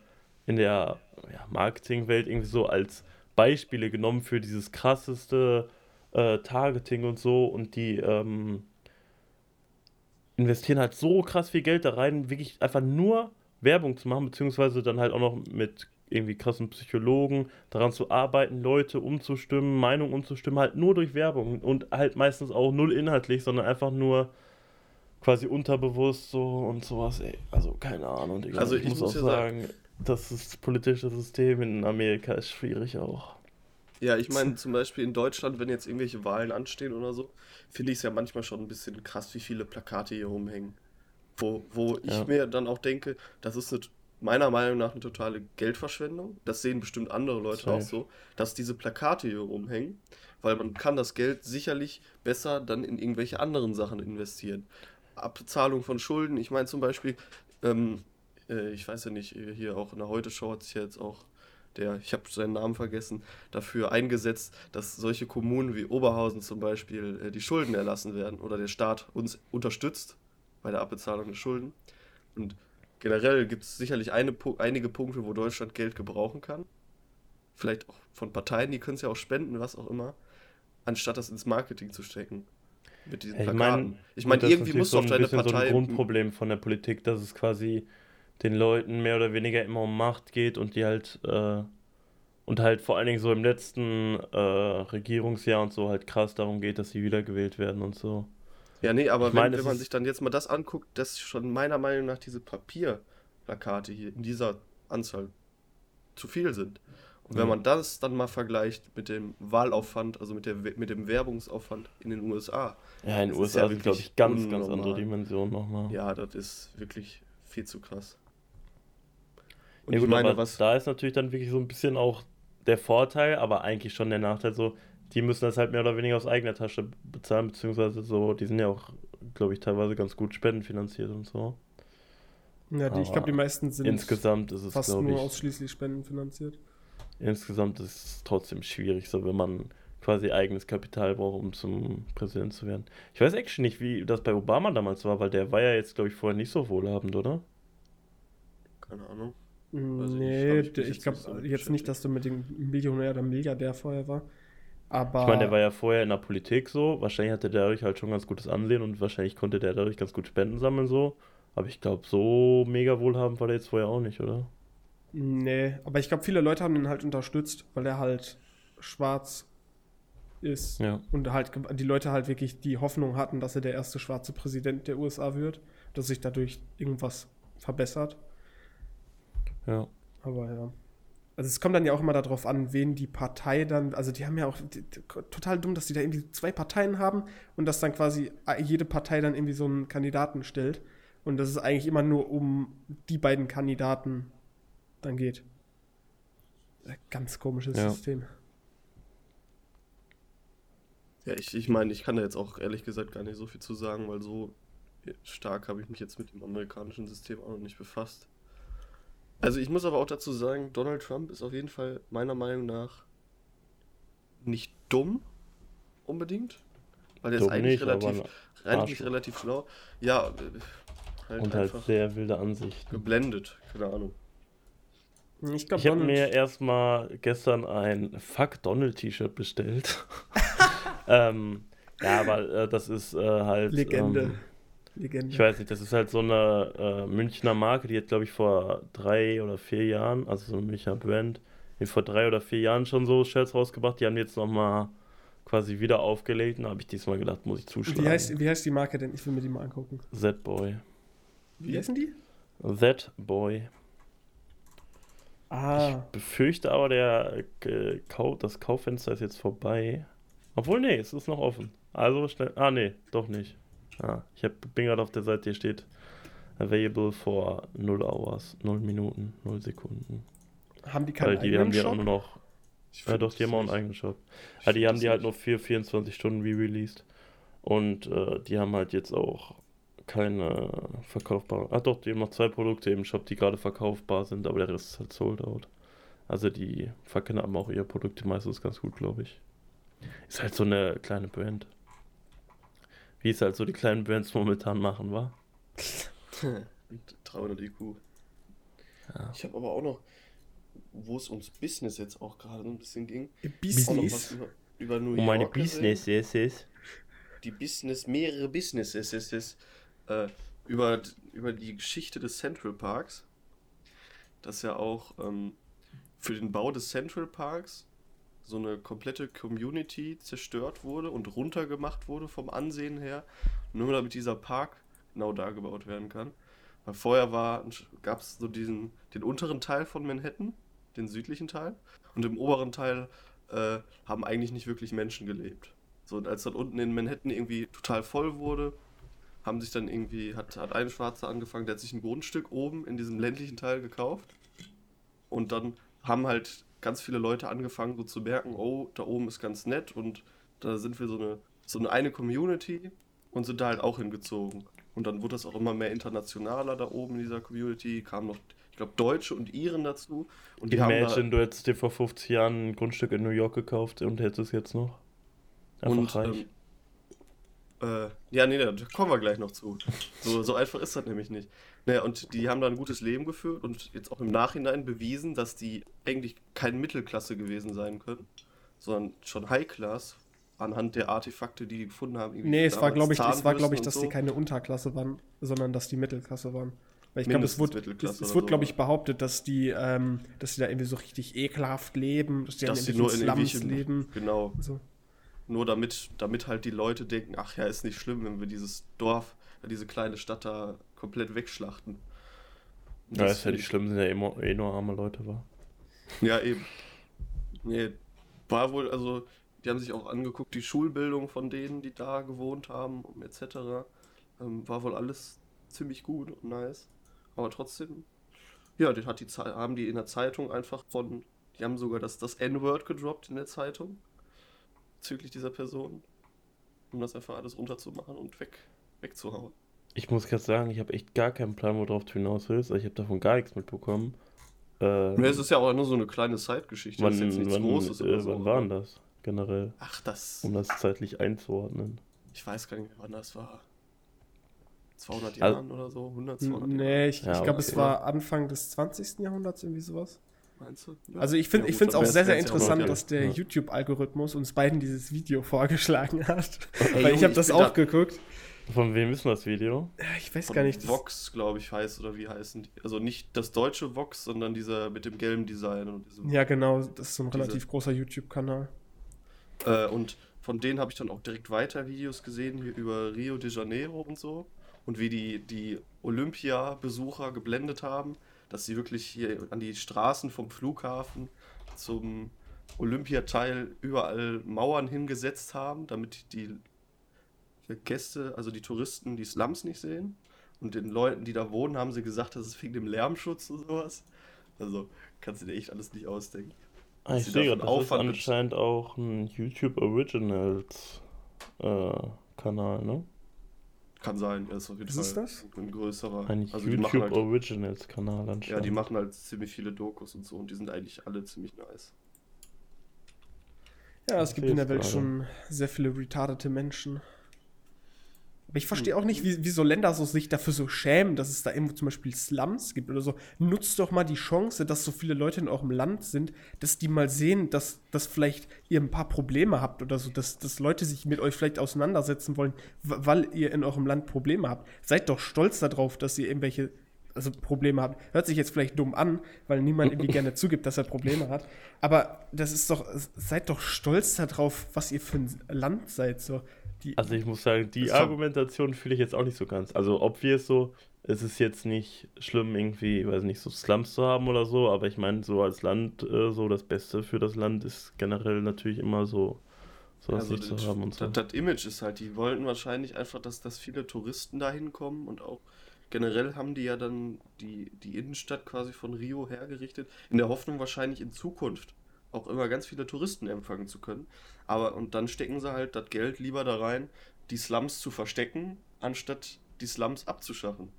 in der ja, Marketingwelt irgendwie so als Beispiele genommen für dieses krasseste äh, Targeting und so und die ähm, investieren halt so krass viel Geld da rein, wirklich einfach nur Werbung zu machen, beziehungsweise dann halt auch noch mit irgendwie krassen Psychologen daran zu arbeiten, Leute umzustimmen, Meinungen umzustimmen, halt nur durch Werbung und halt meistens auch null inhaltlich, sondern einfach nur quasi unterbewusst so und sowas, ey. Also keine Ahnung, Digga. Also ich, ich muss muss auch ja sagen, das ist politische System in Amerika ist schwierig auch. Ja, ich meine zum Beispiel in Deutschland, wenn jetzt irgendwelche Wahlen anstehen oder so, finde ich es ja manchmal schon ein bisschen krass, wie viele Plakate hier rumhängen. Wo, wo ich Ja. mir dann auch denke, das ist eine, meiner Meinung nach eine totale Geldverschwendung. Das sehen bestimmt andere Leute Safe. auch so, dass diese Plakate hier rumhängen, weil man kann das Geld sicherlich besser dann in irgendwelche anderen Sachen investieren. Abzahlung von Schulden, ich meine zum Beispiel, ähm, äh, ich weiß ja nicht, hier auch in der Heute-Show hat sich ja jetzt auch der, ich habe seinen Namen vergessen, dafür eingesetzt, dass solche Kommunen wie Oberhausen zum Beispiel äh, die Schulden erlassen werden oder der Staat uns unterstützt bei der Abbezahlung der Schulden. Und generell gibt es sicherlich eine, einige Punkte, wo Deutschland Geld gebrauchen kann. Vielleicht auch von Parteien, die können es ja auch spenden, was auch immer, anstatt das ins Marketing zu stecken. Mit diesen ich Plakaten. meine, ich meine, das ist irgendwie muss so doch ein deine bisschen so Partei. ein Grundproblem von der Politik, dass es quasi den Leuten mehr oder weniger immer um Macht geht und die halt äh, und halt vor allen Dingen so im letzten äh, Regierungsjahr und so halt krass darum geht, dass sie wiedergewählt werden und so. Ja, nee, aber Ich wenn, meine, wenn man sich dann jetzt mal das anguckt, dass schon meiner Meinung nach diese Papierplakate hier in dieser Anzahl zu viel sind. Und wenn Ja. man das dann mal vergleicht mit dem Wahlaufwand, also mit, der, mit dem Werbungsaufwand in den USA, Ja, in den USA sind, glaube ich, ganz, ganz unnormal. andere Dimensionen nochmal. ja, das ist wirklich viel zu krass. Und Ja, ich gut, meine, aber was. da ist natürlich dann wirklich so ein bisschen auch der Vorteil, aber eigentlich schon der Nachteil so, die müssen das halt mehr oder weniger aus eigener Tasche bezahlen, beziehungsweise so, die sind ja auch, glaube ich, teilweise ganz gut spendenfinanziert und so. Ja, die, ich glaube, die meisten sind Insgesamt ist es, fast nur ich, ausschließlich spendenfinanziert. insgesamt ist es trotzdem schwierig, so wenn man quasi eigenes Kapital braucht, um zum Präsident zu werden. Ich weiß actually nicht, wie das bei Obama damals war, weil der war ja jetzt, glaube ich, vorher nicht so wohlhabend, oder? Keine Ahnung. Ich nee, ich ich jetzt glaube so jetzt nicht, dass du mit dem Millionär oder Milliardär vorher war. Aber Ich meine, der war ja vorher in der Politik so. Wahrscheinlich hatte der dadurch halt schon ganz gutes Ansehen und wahrscheinlich konnte der dadurch ganz gut Spenden sammeln so. Aber ich glaube, so mega wohlhabend war der jetzt vorher auch nicht, oder? Nee, aber ich glaube, viele Leute haben den halt unterstützt, weil er halt schwarz ist. Ja. Und halt die Leute halt wirklich die Hoffnung hatten, dass er der erste schwarze Präsident der USA wird, dass sich dadurch irgendwas verbessert. Ja. Aber ja. Also es kommt dann ja auch immer darauf an, wen die Partei dann, also die haben ja auch die, die, total dumm, dass die da irgendwie zwei Parteien haben und dass dann quasi jede Partei dann irgendwie so einen Kandidaten stellt und dass es eigentlich immer nur um die beiden Kandidaten dann geht. Äh, Ganz komisches Ja. System. Ja, ich, ich meine, ich kann da jetzt auch ehrlich gesagt gar nicht so viel zu sagen, weil so stark habe ich mich jetzt mit dem amerikanischen System auch noch nicht befasst. Also ich muss aber auch dazu sagen, Donald Trump ist auf jeden Fall meiner Meinung nach nicht dumm unbedingt, weil er ist eigentlich nicht, relativ, eigentlich relativ schlau. Ja, äh, halt Und halt einfach sehr wilde Ansichten. geblendet, keine Ahnung. Ich, ich habe mir erstmal gestern ein Fuck Donald T-Shirt bestellt. *laughs* ähm, ja, aber äh, das ist äh, halt. Legende. Ähm, Legende. Ich weiß nicht, das ist halt so eine äh, Münchner Marke, die hat, glaube ich, vor drei oder vier Jahren, also so ein Münchner Brand, die vor drei oder vier Jahren schon so Shirts rausgebracht. Die haben jetzt nochmal quasi wieder aufgelegt und habe ich diesmal gedacht, muss ich zuschlagen. Wie heißt, wie heißt die Marke denn? Ich will mir die mal angucken. Z-Boy. Wie heißen die? Z-Boy. Ah. Ich befürchte aber, der, äh, das Kauffenster ist jetzt vorbei. Obwohl, nee, es ist noch offen. Also schnell. Ah, nee, doch nicht. Ah, ich hab, bin gerade auf der Seite, hier steht Available for 0 Hours, 0 Minuten, 0 Sekunden. Haben die keinen Weil die haben die auch nur noch. Ja, doch, die haben auch einen eigenen Shop. Ja, die haben die halt nur für 24 Stunden re-released. Und äh, die haben halt jetzt auch keine verkaufbaren. Ah, doch, die haben noch zwei Produkte im Shop, die gerade verkaufbar sind, aber der Rest ist halt sold out. Also die verknappen auch ihre Produkte meistens ganz gut, glaube ich. Ist halt so eine kleine Brand. Wie es halt so die kleinen Brands momentan machen, wa? 300 IQ. Ja. Ich habe aber auch noch, wo es ums Business jetzt auch gerade ein bisschen ging, Business? über, über New York. Um meine Businesses. Die Business, mehrere Businesses, äh, über, über die Geschichte des Central Parks. Dass ja auch ähm, für den Bau des Central Parks so eine komplette Community zerstört wurde und runtergemacht wurde vom Ansehen her, nur damit dieser Park genau da gebaut werden kann. Weil vorher gab es so diesen, den unteren Teil von Manhattan, den südlichen Teil, und im oberen Teil äh, haben eigentlich nicht wirklich Menschen gelebt. So, und als dann unten in Manhattan irgendwie total voll wurde, haben sich dann irgendwie, hat, hat ein Schwarzer angefangen, der hat sich ein Grundstück oben in diesem ländlichen Teil gekauft. Und dann haben halt ganz viele Leute angefangen, so zu merken, oh, da oben ist ganz nett und da sind wir so eine, so eine, eine Community und sind da halt auch hingezogen. Und dann wurde das auch immer mehr internationaler da oben in dieser Community, kamen noch, ich glaube, Deutsche und Iren dazu. Und die Imagine, haben da, du hättest dir vor 50 Jahren ein Grundstück in New York gekauft und hättest es jetzt noch. Einfach und, reich. Ähm, äh, ja, nee, da kommen wir gleich noch zu. So, so einfach ist das nämlich nicht. Naja, und die haben da ein gutes Leben geführt und jetzt auch im Nachhinein bewiesen, dass die eigentlich keine Mittelklasse gewesen sein können, sondern schon High-Class anhand der Artefakte, die die gefunden haben. Nee, es war, glaube ich, es war, glaube ich, dass so. die keine Unterklasse waren, sondern dass die Mittelklasse waren. Weil ich glaube, es wurde, es, es wurde glaube ich, behauptet, dass die, ähm, dass die da irgendwie so richtig ekelhaft leben, dass die dass in nur in Slums leben. Genau. So. Nur damit, damit halt die Leute denken, ach ja, ist nicht schlimm, wenn wir dieses Dorf, diese kleine Stadt da komplett wegschlachten. Ja, ist ja nicht schlimm, sind ja eh, eh nur arme Leute, war. Ja, eben. Nee, war wohl, also, die haben sich auch angeguckt, die Schulbildung von denen, die da gewohnt haben, etc. Ähm, war wohl alles ziemlich gut und nice. Aber trotzdem, ja, den hat die haben die in der Zeitung einfach von, die haben sogar das, das N-Word gedroppt in der Zeitung. Bezüglich dieser Person. Um das einfach alles runterzumachen und weg, wegzuhauen. Ich muss gerade sagen, ich habe echt gar keinen Plan, worauf du hinaus willst. Ich habe davon gar nichts mitbekommen. Äh, nee, es ist ja auch nur so eine kleine Zeitgeschichte. Wann, das ist jetzt nichts wann, Großes äh, so, wann waren das generell? Ach, das. Um das zeitlich einzuordnen. Ich weiß gar nicht mehr, wann das war. 200 also, Jahren oder so? 100, 200 Nee, ich, ja, ich glaube, es war Anfang des 20. Jahrhunderts, irgendwie sowas. Meinst du? Ja. Also ich finde ja, es auch sehr, sehr interessant, dass der ja. YouTube-Algorithmus uns beiden dieses Video vorgeschlagen hat. *laughs* Weil ich habe das auch geguckt. Von wem ist das Video? Ich weiß Von gar nicht. Vox, glaube ich, heißt oder wie heißen die? Also nicht das deutsche Vox, sondern dieser mit dem gelben Design. Und diesem, ja, genau, das ist so ein diese, relativ großer YouTube-Kanal. Äh, und von denen habe ich dann auch direkt weiter Videos gesehen, hier über Rio de Janeiro und so. Und wie die, die Olympia-Besucher geblendet haben, dass sie wirklich hier an die Straßen vom Flughafen zum Olympiateil überall Mauern hingesetzt haben, damit die Gäste, also die Touristen, die Slums nicht sehen. Und den Leuten, die da wohnen, haben sie gesagt, dass es wegen dem Lärmschutz und sowas. Also kannst du dir echt alles nicht ausdenken. Ah, ich sehe gerade, das ist anscheinend auch ein YouTube Originals äh, Kanal, ne? Kann sein, ja, ist auf jeden Was Fall ist das? ein größerer. Ein also YouTube halt, Originals Kanal anscheinend. Ja, die machen halt ziemlich viele Dokus und so und die sind eigentlich alle ziemlich nice. Ja, es gibt in der Welt gerade. schon sehr viele retardete Menschen. Aber ich verstehe auch nicht, wie, wie so Länder so sich dafür so schämen, dass es da irgendwo zum Beispiel Slums gibt oder so. Nutzt doch mal die Chance, dass so viele Leute in eurem Land sind, dass die mal sehen, dass, dass vielleicht ihr ein paar Probleme habt oder so, dass, dass Leute sich mit euch vielleicht auseinandersetzen wollen, weil ihr in eurem Land Probleme habt. Seid doch stolz darauf, dass ihr irgendwelche also Probleme habt. Hört sich jetzt vielleicht dumm an, weil niemand irgendwie *laughs* gerne zugibt, dass er Probleme hat. Aber das ist doch, seid doch stolz darauf, was ihr für ein Land seid. So. Die, also ich muss sagen, die Argumentation fühle ich jetzt auch nicht so ganz. Also ob wir es so, es ist jetzt nicht schlimm, irgendwie, weiß nicht, so Slums zu haben oder so, aber ich meine, so als Land, äh, so das Beste für das Land ist generell natürlich immer so, so also zu haben und so. Das, das, Image ist halt, die wollten wahrscheinlich einfach, dass, dass viele Touristen da hinkommen und auch generell haben die ja dann die, die Innenstadt quasi von Rio hergerichtet, in der Hoffnung wahrscheinlich in Zukunft auch immer ganz viele Touristen empfangen zu können. Aber und dann stecken sie halt das Geld lieber da rein, die Slums zu verstecken, anstatt die Slums abzuschaffen.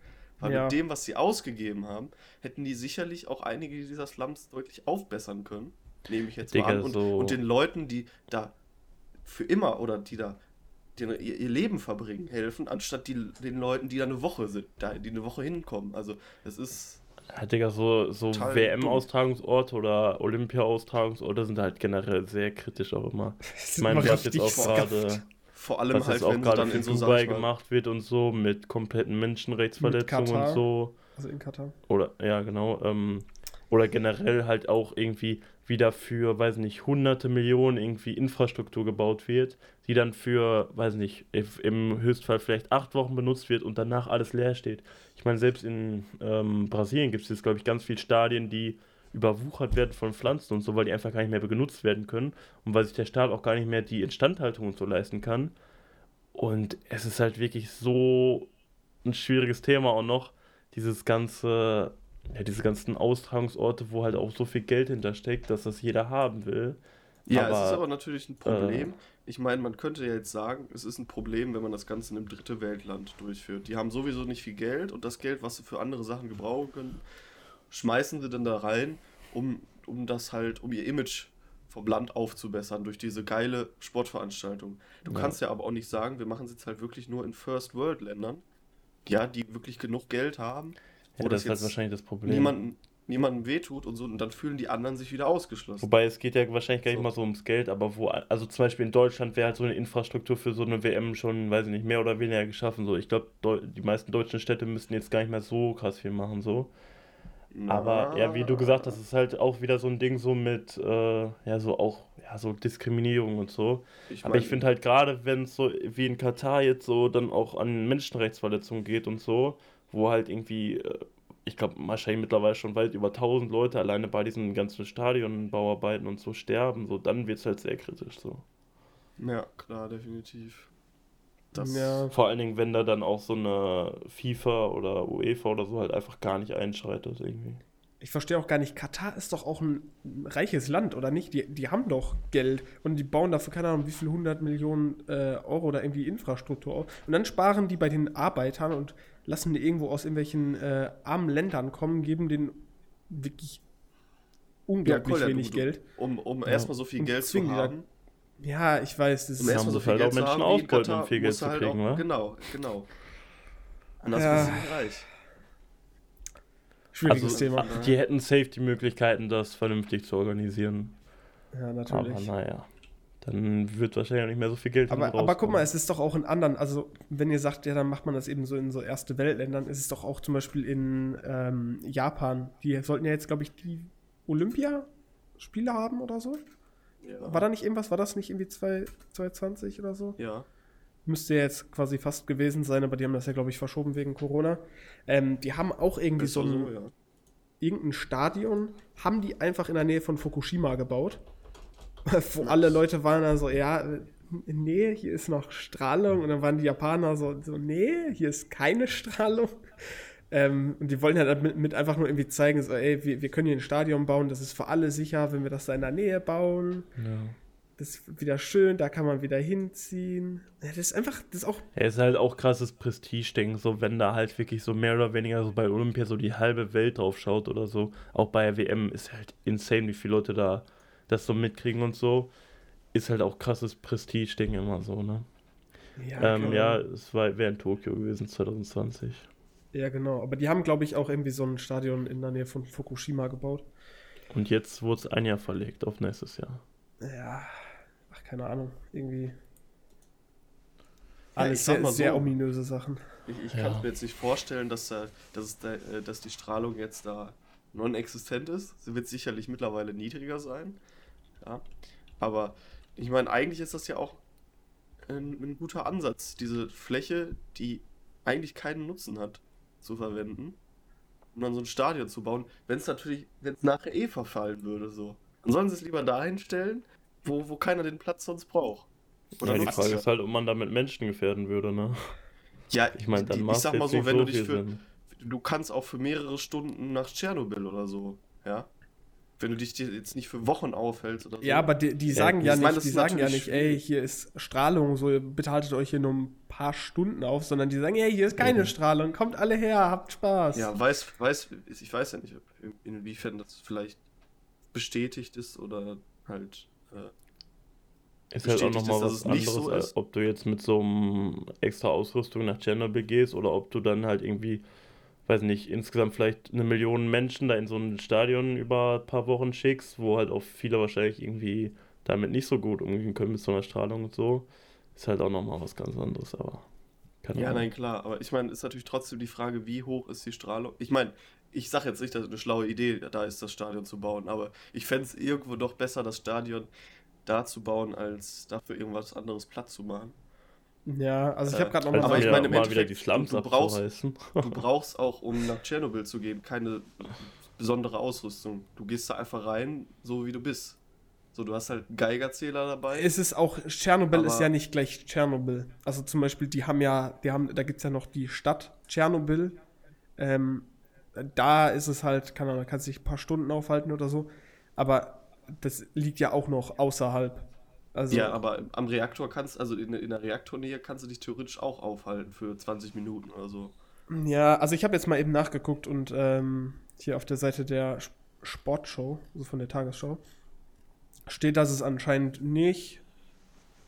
Weil ja. mit dem, was sie ausgegeben haben, hätten die sicherlich auch einige dieser Slums deutlich aufbessern können. Nehme ich jetzt Digga, mal an. Und, so und, den Leuten, die da für immer oder die da die ihr, ihr, Leben verbringen, helfen, anstatt die, den Leuten, die da eine Woche sind, da, die eine Woche hinkommen. Also es ist ja, Digga, so, so WM-Austragungsorte oder Olympia-Austragungsorte sind halt generell sehr kritisch auch immer. *laughs* Ich meine, wir haben jetzt auch gerade. Vor allem was halt, auch wenn gerade in so Dubai gemacht wird und so, mit kompletten Menschenrechtsverletzungen und so. Also in Katar. Oder, ja, genau. Ähm, oder generell halt auch irgendwie wieder für, weiß nicht, hunderte Millionen irgendwie Infrastruktur gebaut wird, die dann für, weiß nicht, im Höchstfall vielleicht acht Wochen benutzt wird und danach alles leer steht. Ich meine, selbst in ähm, Brasilien gibt es jetzt, glaube ich, ganz viele Stadien, die überwuchert werden von Pflanzen und so, weil die einfach gar nicht mehr benutzt werden können und weil sich der Staat auch gar nicht mehr die Instandhaltung und so leisten kann. Und es ist halt wirklich so ein schwieriges Thema auch noch, dieses ganze ja, diese ganzen Austragungsorte, wo halt auch so viel Geld hintersteckt, dass das jeder haben will. Ja, aber, es ist aber natürlich ein Problem. Äh, ich meine, man könnte ja jetzt sagen, es ist ein Problem, wenn man das Ganze in einem dritte Weltland durchführt. Die haben sowieso nicht viel Geld und das Geld, was sie für andere Sachen gebrauchen können, schmeißen sie dann da rein, um, um das halt, um ihr Image vom Land aufzubessern durch diese geile Sportveranstaltung. Du ja. kannst ja aber auch nicht sagen, wir machen es jetzt halt wirklich nur in First World Ländern, ja, die wirklich genug Geld haben ja, das ist halt wahrscheinlich das Problem. Niemanden, niemandem wehtut und so, und dann fühlen die anderen sich wieder ausgeschlossen. Wobei es geht ja wahrscheinlich gar nicht so. mal so ums Geld, aber wo, also zum Beispiel in Deutschland wäre halt so eine Infrastruktur für so eine WM schon, weiß ich nicht, mehr oder weniger geschaffen. So, ich glaube, die meisten deutschen Städte müssten jetzt gar nicht mehr so krass viel machen, so. Na. Aber ja, wie du gesagt hast, ist halt auch wieder so ein Ding so mit, äh, ja, so auch, ja, so Diskriminierung und so. Ich Aber ich finde halt gerade, wenn es so wie in Katar jetzt so dann auch an Menschenrechtsverletzungen geht und so, wo halt irgendwie, äh, ich glaube, wahrscheinlich mittlerweile schon weit über 1000 Leute alleine bei diesen ganzen Stadionbauarbeiten und so sterben, so dann wird es halt sehr kritisch so. Ja, klar, definitiv. Das ja. Vor allen Dingen, wenn da dann auch so eine FIFA oder UEFA oder so halt einfach gar nicht einschreitet irgendwie. Ich verstehe auch gar nicht, Katar ist doch auch ein reiches Land, oder nicht? Die, die haben doch Geld und die bauen dafür, keine Ahnung, wie viel 100 Millionen äh, Euro oder irgendwie Infrastruktur auf. Und dann sparen die bei den Arbeitern und lassen die irgendwo aus irgendwelchen äh, armen Ländern kommen, geben denen wirklich unglaublich ja, wenig du, Geld. Um, um ja. erstmal so viel Geld zu haben. Ja, ich weiß, das um ist erstmal so viel Geld auch Menschen ausbeuten, um viel Geld zu halt kriegen, halt auch, Genau, genau. Und das ja. ist reich. Schwieriges also, Thema. Die hätten safe die Möglichkeiten, das vernünftig zu organisieren. Ja, natürlich. Aber naja. Dann wird wahrscheinlich auch nicht mehr so viel Geld aber, aber guck mal, es ist doch auch in anderen, also wenn ihr sagt, ja, dann macht man das eben so in so erste Weltländern, ist es doch auch zum Beispiel in ähm, Japan. Die sollten ja jetzt, glaube ich, die Olympia-Spiele haben oder so. Ja. War da nicht irgendwas, war das nicht irgendwie 2020 oder so? Ja. Müsste jetzt quasi fast gewesen sein, aber die haben das ja, glaube ich, verschoben wegen Corona. Ähm, die haben auch irgendwie so ein, so, ja. irgendein Stadion, haben die einfach in der Nähe von Fukushima gebaut. Wo *laughs* alle Leute waren dann so, ja, nee, hier ist noch Strahlung. Und dann waren die Japaner so, so nee, hier ist keine Strahlung. Ähm, und die wollen ja halt mit, mit, einfach nur irgendwie zeigen, so, ey, wir, wir können hier ein Stadion bauen, das ist für alle sicher, wenn wir das da in der Nähe bauen. Ja. Das ist wieder schön, da kann man wieder hinziehen. Ja, das ist einfach, das ist auch. Ja, ist halt auch krasses Prestige-Ding, so wenn da halt wirklich so mehr oder weniger so bei Olympia so die halbe Welt drauf schaut oder so. Auch bei der WM ist halt insane, wie viele Leute da das so mitkriegen und so. Ist halt auch krasses Prestige-Ding immer so, ne? Ja, ähm, ja es wäre in Tokio gewesen 2020. Ja, genau. Aber die haben, glaube ich, auch irgendwie so ein Stadion in der Nähe von Fukushima gebaut. Und jetzt wurde es ein Jahr verlegt auf nächstes Jahr. Ja, ach, keine Ahnung. Irgendwie. Alles ja, sehr, so, sehr, ominöse Sachen. Ich, ich ja. kann mir jetzt nicht vorstellen, dass, äh, dass, äh, dass die Strahlung jetzt da non-existent ist. Sie wird sicherlich mittlerweile niedriger sein. Ja. Aber ich meine, eigentlich ist das ja auch ein, ein guter Ansatz, diese Fläche, die eigentlich keinen Nutzen hat, zu verwenden, um dann so ein Stadion zu bauen, wenn es natürlich, wenn es nachher eh verfallen würde, so. Dann sollen sie es lieber dahin stellen, wo, wo keiner den Platz sonst braucht. Oder ja, die Frage ist halt, ob man damit Menschen gefährden würde, ne? Ja, ich meine, dann ich, ich sag mal so, wenn so du dich für. Sinn. Du kannst auch für mehrere Stunden nach Tschernobyl oder so, ja? Wenn du dich jetzt nicht für Wochen aufhältst oder so. Ja, aber die, die sagen ja, ja nicht, die sagen ja nicht, ey, hier ist Strahlung, so bitte haltet euch hier nur ein paar Stunden auf, sondern die sagen, ey, hier ist keine mhm. Strahlung, kommt alle her, habt Spaß. Ja, weiß, weiß, ich weiß ja nicht, inwiefern das vielleicht bestätigt ist oder halt. Äh, ist halt auch nochmal was anderes, so als ob du jetzt mit so einem extra Ausrüstung nach Tschernobyl gehst oder ob du dann halt irgendwie weiß nicht, insgesamt vielleicht eine Million Menschen da in so ein Stadion über ein paar Wochen schickst, wo halt auch viele wahrscheinlich irgendwie damit nicht so gut umgehen können mit so einer Strahlung und so, ist halt auch nochmal was ganz anderes, aber. ja, nein, klar, aber ich meine, ist natürlich trotzdem die Frage, wie hoch ist die Strahlung? Ich meine, ich sage jetzt nicht, dass es eine schlaue Idee da ist, das Stadion zu bauen, aber ich fände es irgendwo doch besser, das Stadion da zu bauen, als dafür irgendwas anderes Platz zu machen. Ja, also ich habe gerade nochmal. Aber ich meine, im Endeffekt, du, brauchst, *laughs* du brauchst auch, um nach Tschernobyl zu gehen, keine besondere Ausrüstung. Du gehst da einfach rein, so wie du bist. So, du hast halt Geigerzähler dabei. Es ist auch, Tschernobyl ist ja nicht gleich Tschernobyl. Also zum Beispiel, die haben ja, die haben, da gibt es ja noch die Stadt Tschernobyl. Ähm, da ist es halt, kann man, kannst dich ein paar Stunden aufhalten oder so. Aber das liegt ja auch noch außerhalb. Also, ja, aber am Reaktor kannst, also in, in der Reaktornähe kannst du dich theoretisch auch aufhalten für 20 Minuten oder so. Ja, also ich habe jetzt mal eben nachgeguckt und ähm, hier auf der Seite der Sportshow, also von der Tagesschau, steht, dass es anscheinend nicht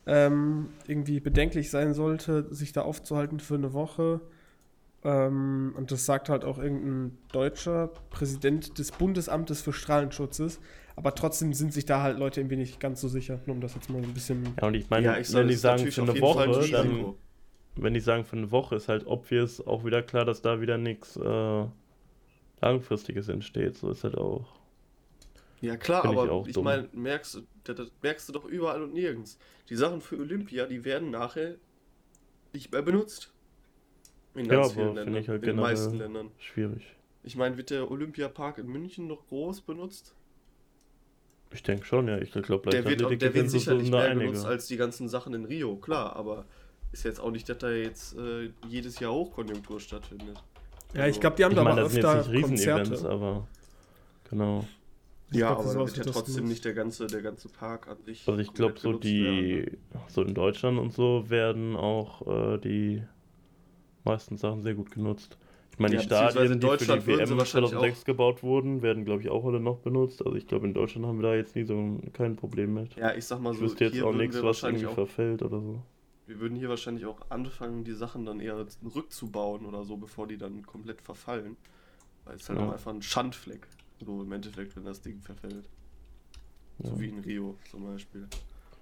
ähm, irgendwie bedenklich sein sollte, sich da aufzuhalten für eine Woche. Ähm, und das sagt halt auch irgendein deutscher Präsident des Bundesamtes für Strahlenschutzes. Aber trotzdem sind sich da halt Leute irgendwie nicht ganz so sicher, nur um das jetzt mal ein bisschen. Ja, und ich meine, ja, ich wenn die sagen für eine Woche, dann. Wenn die sagen für eine Woche, ist halt obvious auch wieder klar, dass da wieder nichts äh, Langfristiges entsteht. So ist halt auch. Ja, klar, aber ich, ich meine, merkst, das, das merkst du doch überall und nirgends. Die Sachen für Olympia, die werden nachher nicht mehr benutzt. In ganz ja, vielen Ländern. Ich halt in den meisten Ländern. Schwierig. Ich meine, wird der Olympiapark in München noch groß benutzt? Ich denke schon, ja. Ich glaube, der wird, der wird sicherlich mehr einige. benutzt als die ganzen Sachen in Rio, klar, aber ist jetzt auch nicht, dass da jetzt äh, jedes Jahr Hochkonjunktur stattfindet. Ja, also, ich glaube, die haben da aber öfter Konzerte. aber genau. Ich ja, glaub, aber das wird ja trotzdem nicht der ganze, der ganze Park an sich. Also ich glaube, so die, werden. so in Deutschland und so werden auch äh, die meisten Sachen sehr gut genutzt. Ich meine, ja, die Stadien, die für die WM 2006 gebaut wurden, werden, glaube ich, auch alle noch benutzt. Also ich glaube, in Deutschland haben wir da jetzt nie so kein Problem mit. Ja, ich sag mal so, ich wüsste jetzt auch nichts, was irgendwie auch, verfällt oder so. Wir würden hier wahrscheinlich auch anfangen, die Sachen dann eher rückzubauen oder so, bevor die dann komplett verfallen. Weil es halt ja. auch einfach ein Schandfleck, so im Endeffekt, wenn das Ding verfällt. Ja. So wie in Rio zum Beispiel.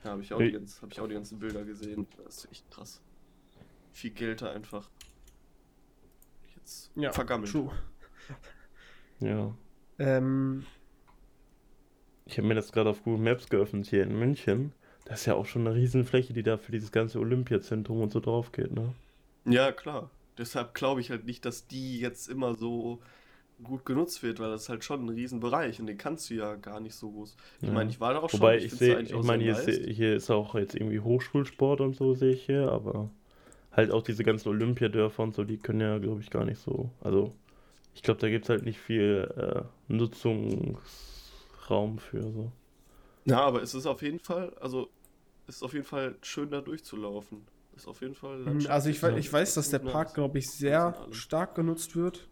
Ja, habe ich, hab ich auch die ganzen Bilder gesehen. Das ist echt krass. Viel Geld da einfach ja, vergammelt. True. *laughs* Ja. Ähm, ich habe mir das gerade auf Google Maps geöffnet hier in München. Das ist ja auch schon eine Riesenfläche, die da für dieses ganze Olympiazentrum und so drauf geht, ne? Ja, klar. Deshalb glaube ich halt nicht, dass die jetzt immer so gut genutzt wird, weil das ist halt schon ein Riesenbereich und den kannst du ja gar nicht so groß. Ich ja. meine, ich war da auch schon. Wobei ich, sehe, ich meine, hier, hier, ist auch jetzt irgendwie Hochschulsport und so, sehe ich hier, aber halt auch diese ganzen Olympiadörfer und so, die können ja, glaube ich, gar nicht so. Also, ich glaube, da gibt es halt nicht viel äh, Nutzungsraum für so. Ja, aber es ist auf jeden Fall, also, es ist auf jeden Fall schön da durchzulaufen. Ist auf jeden Fall. Hm, also, ich, ich weiß, dass der Park, glaube ich, sehr stark genutzt wird.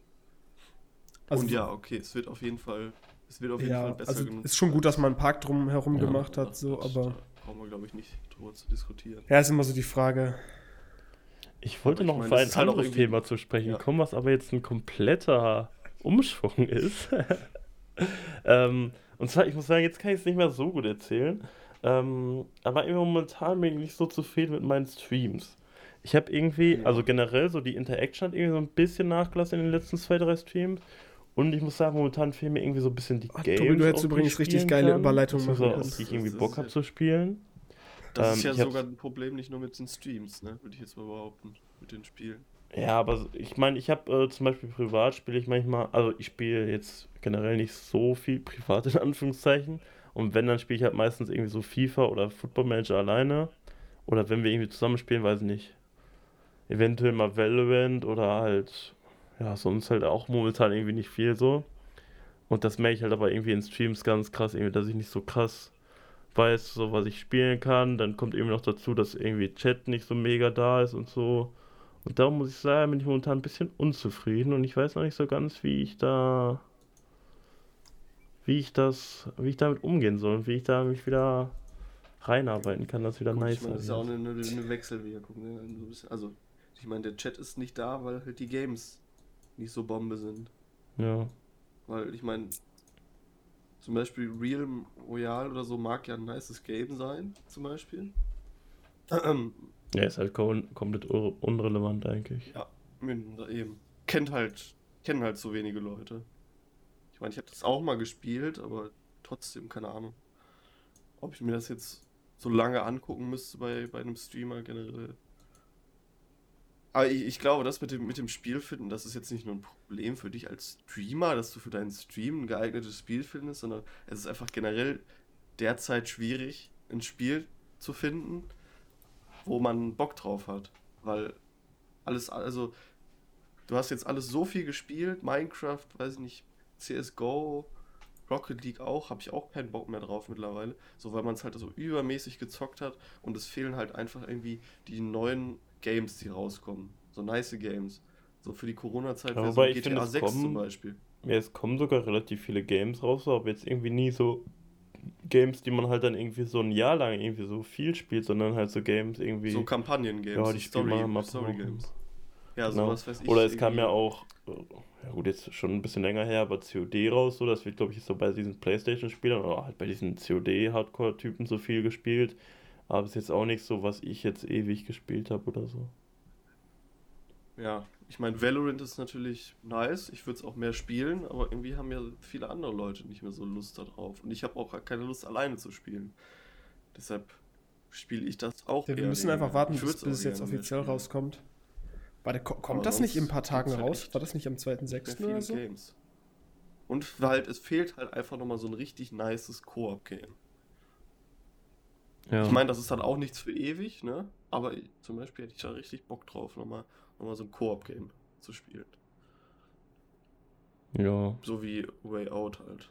Also, und ja, okay, es wird auf jeden Fall. Es wird auf jeden ja, Fall besser also genutzt. Ist schon gut, dass man einen Park drum herum ja, gemacht hat, so, aber. brauchen wir, glaube ich, nicht drüber zu diskutieren. Ja, ist immer so die Frage, Ich wollte noch auf ein halt anderes Thema zu sprechen ja. kommen, was aber jetzt ein kompletter Umschwung ist. *laughs* ähm, und zwar, ich muss sagen, jetzt kann ich es nicht mehr so gut erzählen. Ähm, aber momentan bin ich nicht so zufrieden mit meinen Streams. Ich habe irgendwie, ja. also generell so die Interaction hat irgendwie so ein bisschen nachgelassen in den letzten zwei, drei Streams. Und ich muss sagen, momentan fehlen mir irgendwie so ein bisschen die Ach, Games. Tobi, du hättest übrigens richtig geile Überleitungen machen können. die ich irgendwie Bock habe zu spielen. Das ähm, ist ja sogar ein Problem nicht nur mit den Streams, ne? Würde ich jetzt mal behaupten, mit den Spielen. Ja, aber ich meine, ich habe äh, zum Beispiel privat spiele ich manchmal, also ich spiele jetzt generell nicht so viel *laughs* privat in Anführungszeichen. Und wenn, dann spiele ich halt meistens irgendwie so FIFA oder Football Manager alleine. Oder wenn wir irgendwie zusammen spielen, weiß ich nicht. Eventuell mal Valorant oder halt, ja, sonst halt auch momentan irgendwie nicht viel so. Und das merke ich halt aber irgendwie in Streams ganz krass, irgendwie, dass ich nicht so krass weiß, so was ich spielen kann. Dann kommt eben noch dazu, dass irgendwie Chat nicht so mega da ist und so. Und darum muss ich sagen, bin ich momentan ein bisschen unzufrieden und ich weiß noch nicht so ganz, wie ich da, wie ich das, wie ich damit umgehen soll und wie ich da mich wieder reinarbeiten kann, dass wieder Gut, nice ich meine, Das ist ja auch eine, eine, eine Wechselwirkung. Also, ich meine, der Chat ist nicht da, weil halt die Games nicht so Bombe sind. Ja. Weil ich meine, zum Beispiel Real Royale oder so mag ja ein nices Game sein, zum Beispiel. *clears throat* Ja, ist halt komplett unrelevant eigentlich. Ja, eben. Kennt halt, kennen halt so wenige Leute. Ich meine, ich habe das auch mal gespielt, aber trotzdem, keine Ahnung. Ob ich mir das jetzt so lange angucken müsste bei, bei einem Streamer generell. Aber ich, ich, glaube, das mit dem, mit dem Spiel finden, das ist jetzt nicht nur ein Problem für dich als Streamer, dass du für deinen Stream ein geeignetes Spiel findest, sondern es ist einfach generell derzeit schwierig, ein Spiel zu finden, wo man Bock drauf hat. Weil alles, also, du hast jetzt alles so viel gespielt, Minecraft, weiß ich nicht, CSGO, Rocket League auch, habe ich auch keinen Bock mehr drauf mittlerweile. So, weil man es halt so übermäßig gezockt hat und es fehlen halt einfach irgendwie die neuen Games, die rauskommen. So nice Games. So für die Corona-Zeit wäre so GTA finde, 6 kommen, zum Beispiel. Ja, es kommen sogar relativ viele Games raus, aber jetzt irgendwie nie so Games, die man halt dann irgendwie so ein Jahr lang irgendwie so viel spielt, sondern halt so Games irgendwie. So Kampagnen-Games. Ja, die Story, mal Story Games. Ja, genau. sowas weiß ich. Oder es kam ja auch, ja gut, jetzt schon ein bisschen länger her, aber COD raus, so, das wird, glaube ich, so bei diesen Playstation-Spielern oder halt bei diesen COD-Hardcore-Typen so viel gespielt. Aber es ist jetzt auch nicht so, was ich jetzt ewig gespielt habe oder so. Ja, ich meine, Valorant ist natürlich nice. Ich würde es auch mehr spielen, aber irgendwie haben ja viele andere Leute nicht mehr so Lust darauf. Und ich habe auch keine Lust, alleine zu spielen. Deshalb spiele ich das auch. Ja, wir müssen einfach warten, bis, bis es jetzt offiziell rauskommt. Warte, kommt aber das nicht in ein paar Tagen raus? War das nicht am 2.6. oder so? Games. Und halt, es fehlt halt einfach nochmal so ein richtig nices Koop-Game. Ja. Ich meine, das ist dann auch nichts für ewig, ne? Aber zum Beispiel hätte ich da richtig Bock drauf, nochmal nochmal so ein Koop-Game zu spielen. Ja. So wie Way Out halt.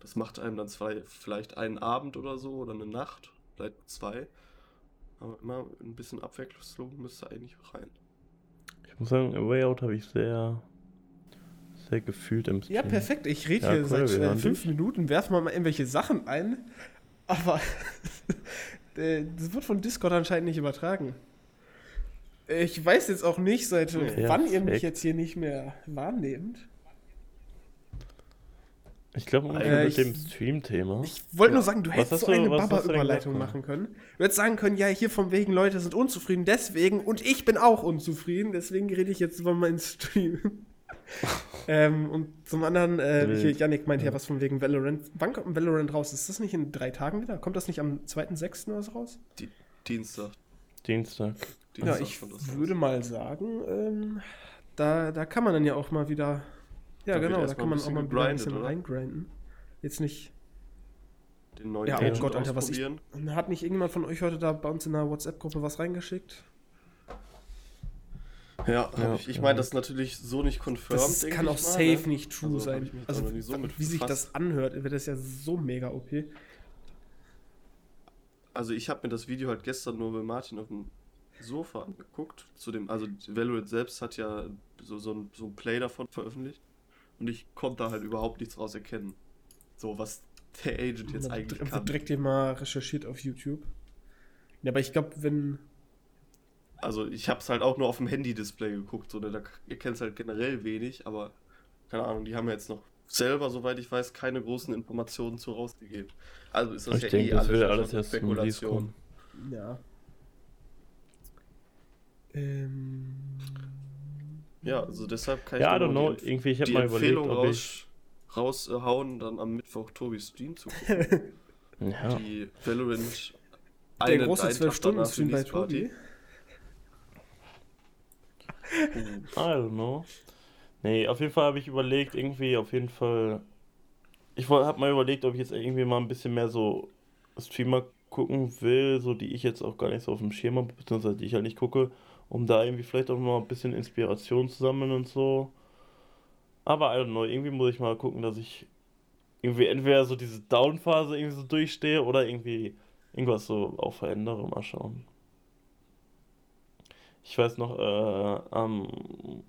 Das macht einem dann zwei, vielleicht einen Abend oder so oder eine Nacht, vielleicht zwei. Aber immer ein bisschen Abwechslung müsste eigentlich rein. Ich muss sagen, Way Out habe ich sehr, sehr gefühlt im Stream. Ja, perfekt. Ich rede ja, hier cool, seit äh, fünf Minuten, werfe mal irgendwelche Sachen ein. Aber *laughs* äh, das wird von Discord anscheinend nicht übertragen. Ich weiß jetzt auch nicht, seit ja, wann ihr mich jetzt hier nicht mehr wahrnehmt. Ich glaube, äh, mit dem Stream-Thema. Ich wollte ja. nur sagen, du hättest so eine Baba-Überleitung machen können. Du hättest sagen können, ja, hier von wegen Leute sind unzufrieden, deswegen und ich bin auch unzufrieden, deswegen rede ich jetzt über meinen Stream. *laughs* *laughs* ähm, und zum anderen, äh, hier, Yannick meint ja. ja was von wegen Valorant. Wann kommt Valorant raus? Ist das nicht in drei Tagen wieder? Kommt das nicht am 2.6. oder so raus? Die, Dienstag. Dienstag. Dienstag. Ja, ich würde mal sagen, ähm, da, da kann man dann ja auch mal wieder. Ja, da genau, da kann man auch mal wieder ein bisschen reingrinden. Jetzt nicht. Den neuen ja, oh Gott, Alter, was ich. Hat nicht irgendjemand von euch heute da bei uns in der WhatsApp-Gruppe was reingeschickt? Ja, ja ich, ich meine, das ist natürlich so nicht confirmed. Das kann auch safe mal, ne? nicht true also, sein. Also, so wie sich das anhört, wird das ja so mega OP. Also, ich habe mir das Video halt gestern nur bei Martin auf dem Sofa angeguckt. Zu dem, also, Valorant selbst hat ja so, so, ein, so ein Play davon veröffentlicht. Und ich konnte da halt überhaupt nichts raus erkennen. So, was der Agent jetzt eigentlich kann. Direkt dir mal recherchiert auf YouTube. Ja, aber ich glaube, wenn also ich habe es halt auch nur auf dem Handy-Display geguckt, so, ne, da, ihr kennt es halt generell wenig, aber keine Ahnung, die haben ja jetzt noch selber, soweit ich weiß, keine großen Informationen zu rausgegeben. Also ist das ich ja denke, eh das alles, alles erst Spekulation. Ja. Ähm. Ja, also deshalb kann ich ja, I don't know. Irgendwie, ich habe mal Empfehlung überlegt, raus, raushauen, dann am Mittwoch Tobi Stream zu gucken. *laughs* ja. Die Valorant der große 12-Stunden-Stream bei Tobi. *laughs* I don't know. Nee, auf jeden Fall habe ich überlegt, irgendwie auf jeden Fall. Ich habe mal überlegt, ob ich jetzt irgendwie mal ein bisschen mehr so Streamer gucken will, so die ich jetzt auch gar nicht so auf dem Schirm habe, beziehungsweise die ich halt nicht gucke, um da irgendwie vielleicht auch mal ein bisschen Inspiration zu sammeln und so. Aber I don't know, irgendwie muss ich mal gucken, dass ich irgendwie entweder so diese Down-Phase irgendwie so durchstehe oder irgendwie irgendwas so auch verändere. Mal schauen. Ich weiß noch, äh, am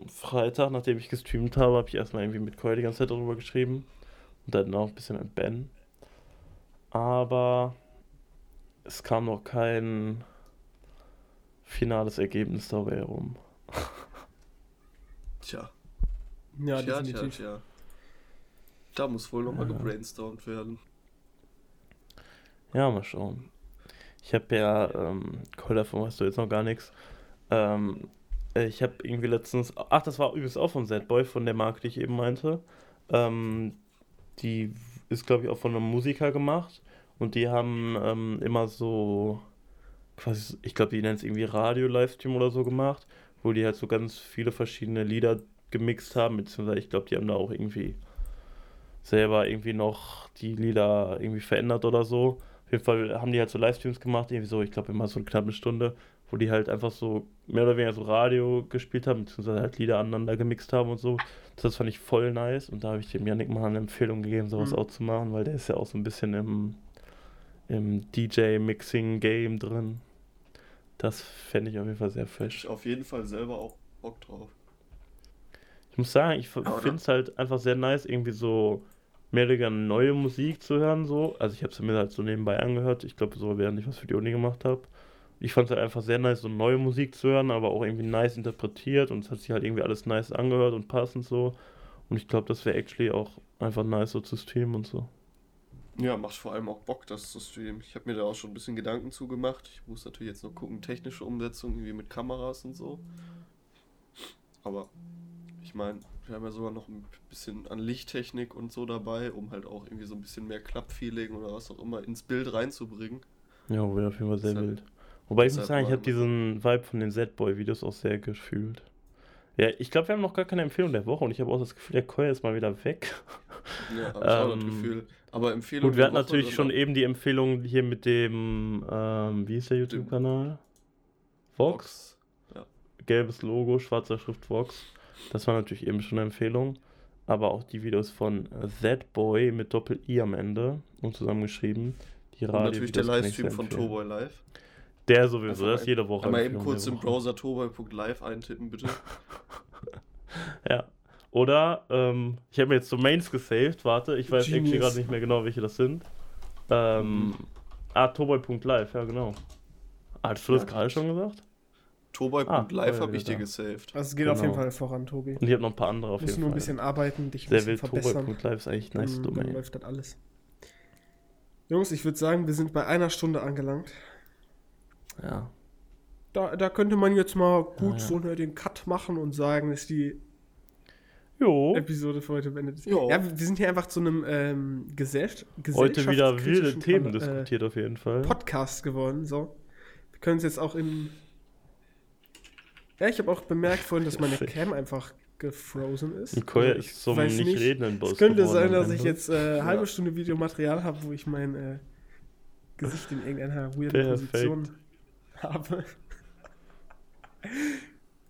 Freitag, nachdem ich gestreamt habe, habe ich erstmal irgendwie mit Koi die ganze Zeit darüber geschrieben. Und dann auch ein bisschen mit Ben. Aber es kam noch kein finales Ergebnis dabei herum. *laughs* Tja. Ja, tja, definitiv. Tja, tja. Da muss wohl nochmal ja. gebrainstormt werden. Ja, mal schauen. Ich habe ja, ähm, Call davon weißt du jetzt noch gar nichts. Ähm, ich habe irgendwie letztens, ach, das war übrigens auch von Z-Boy, von der Marke, die ich eben meinte. Ähm, die ist, glaube ich, auch von einem Musiker gemacht. Und die haben ähm, immer so, quasi, ich glaube, die nennen es irgendwie Radio-Livestream oder so gemacht, wo die halt so ganz viele verschiedene Lieder gemixt haben, beziehungsweise ich glaube, die haben da auch irgendwie selber irgendwie noch die Lieder irgendwie verändert oder so jeden Fall haben die halt so Livestreams gemacht, irgendwie so, ich glaube immer so eine knappe Stunde, wo die halt einfach so mehr oder weniger so Radio gespielt haben, beziehungsweise halt Lieder aneinander gemixt haben und so. Das fand ich voll nice und da habe ich dem Janik mal eine Empfehlung gegeben, sowas mhm. auch zu machen, weil der ist ja auch so ein bisschen im, im DJ-Mixing-Game drin. Das fände ich auf jeden Fall sehr fresh. Ich auf jeden Fall selber auch Bock drauf. Ich muss sagen, ich finde es halt einfach sehr nice, irgendwie so mehr oder weniger neue Musik zu hören, so. Also ich habe es mir halt so nebenbei angehört. Ich glaube, so während ich was für die Uni gemacht habe. Ich fand es halt einfach sehr nice, so neue Musik zu hören, aber auch irgendwie nice interpretiert und es hat sich halt irgendwie alles nice angehört und passend so. Und ich glaube, das wäre actually auch einfach nice so zu streamen und so. Ja, macht vor allem auch Bock, das zu streamen. Ich habe mir da auch schon ein bisschen Gedanken zugemacht. Ich muss natürlich jetzt noch gucken, technische Umsetzung, irgendwie mit Kameras und so. Aber ich meine, wir haben ja sogar noch ein bisschen an Lichttechnik und so dabei, um halt auch irgendwie so ein bisschen mehr Klappfeeling oder was auch immer ins Bild reinzubringen. Ja, wäre auf jeden Fall sehr wild. Wobei ich muss sagen, ich habe diesen Vibe von den Z-Boy-Videos auch sehr gefühlt. Ja, ich glaube, wir haben noch gar keine Empfehlung der Woche und ich habe auch das Gefühl, der Koya ist mal wieder weg. *laughs* Ja, habe ich auch das ähm, Gefühl. Aber Empfehlung. Gut, wir hatten natürlich schon eben die Empfehlung hier mit dem, ähm, wie ist der YouTube-Kanal? Vox? Vox. Ja. Gelbes Logo, schwarzer Schrift Vox. Das war natürlich eben schon eine Empfehlung. Aber auch die Videos von Z-Boy mit Doppel-I am Ende und zusammengeschrieben. Die Radio und natürlich der Livestream von Toboy Live. Der sowieso, das ist jede Woche. Mal eben kurz im Browser toboy.live eintippen, bitte. *laughs* ja. Oder, ähm, ich habe mir jetzt Domains gesaved, warte, ich weiß Genius. gerade nicht mehr genau, welche das sind. Ähm, mhm. Ah, toboy.live, ja genau. Hattest du das ja, gerade schon gesagt? Toboy.live ah, habe ich dir gesaved. Also es geht genau. auf jeden Fall voran, Tobi. Und ich habe noch ein paar andere auf jeden Fall. nur ein bisschen arbeiten, dich ein Sehr bisschen verbessern. Toboy.live ist eigentlich nice dann, Domain. Dann läuft das alles. Jungs, ich würde sagen, wir sind bei einer Stunde angelangt. Ja. Da, da könnte man jetzt mal gut ja, ja. so den Cut machen und sagen, dass die jo. Episode für heute beendet ist. Jo. Ja, wir sind hier einfach zu einem ähm, Gesellschaft Heute wieder wilde Themen äh, diskutiert auf jeden Fall. Podcast geworden, so. Wir können es jetzt auch im ja, ich habe auch bemerkt vorhin, dass meine *laughs* Cam einfach gefrozen ist. Nicole also ist zum nicht, nicht reden Boss Es könnte sein, dass ich jetzt äh, ja. halbe Stunde Videomaterial habe, wo ich mein äh, Gesicht in irgendeiner weirden Position habe.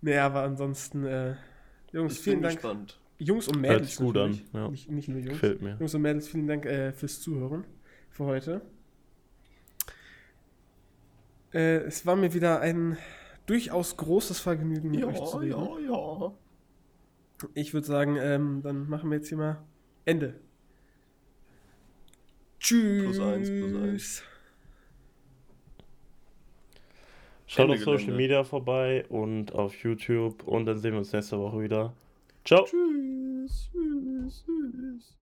naja, aber ansonsten, äh, Jungs, ich vielen Dank. Gespannt. Jungs und Mädels. gut an. Ja. Nicht, nicht, nur Jungs. Gefällt mir. Jungs und Mädels, vielen Dank äh, fürs Zuhören für heute. Äh, es war mir wieder ein durchaus großes Vergnügen, mit ja, euch zu reden. Ja, ja. Ich würde sagen, ähm, dann machen wir jetzt hier mal Ende. Tschüss. Plus eins, plus eins. Schaut auf Social Media vorbei und auf YouTube und dann sehen wir uns nächste Woche wieder. Ciao. Tschüss. tschüss, tschüss.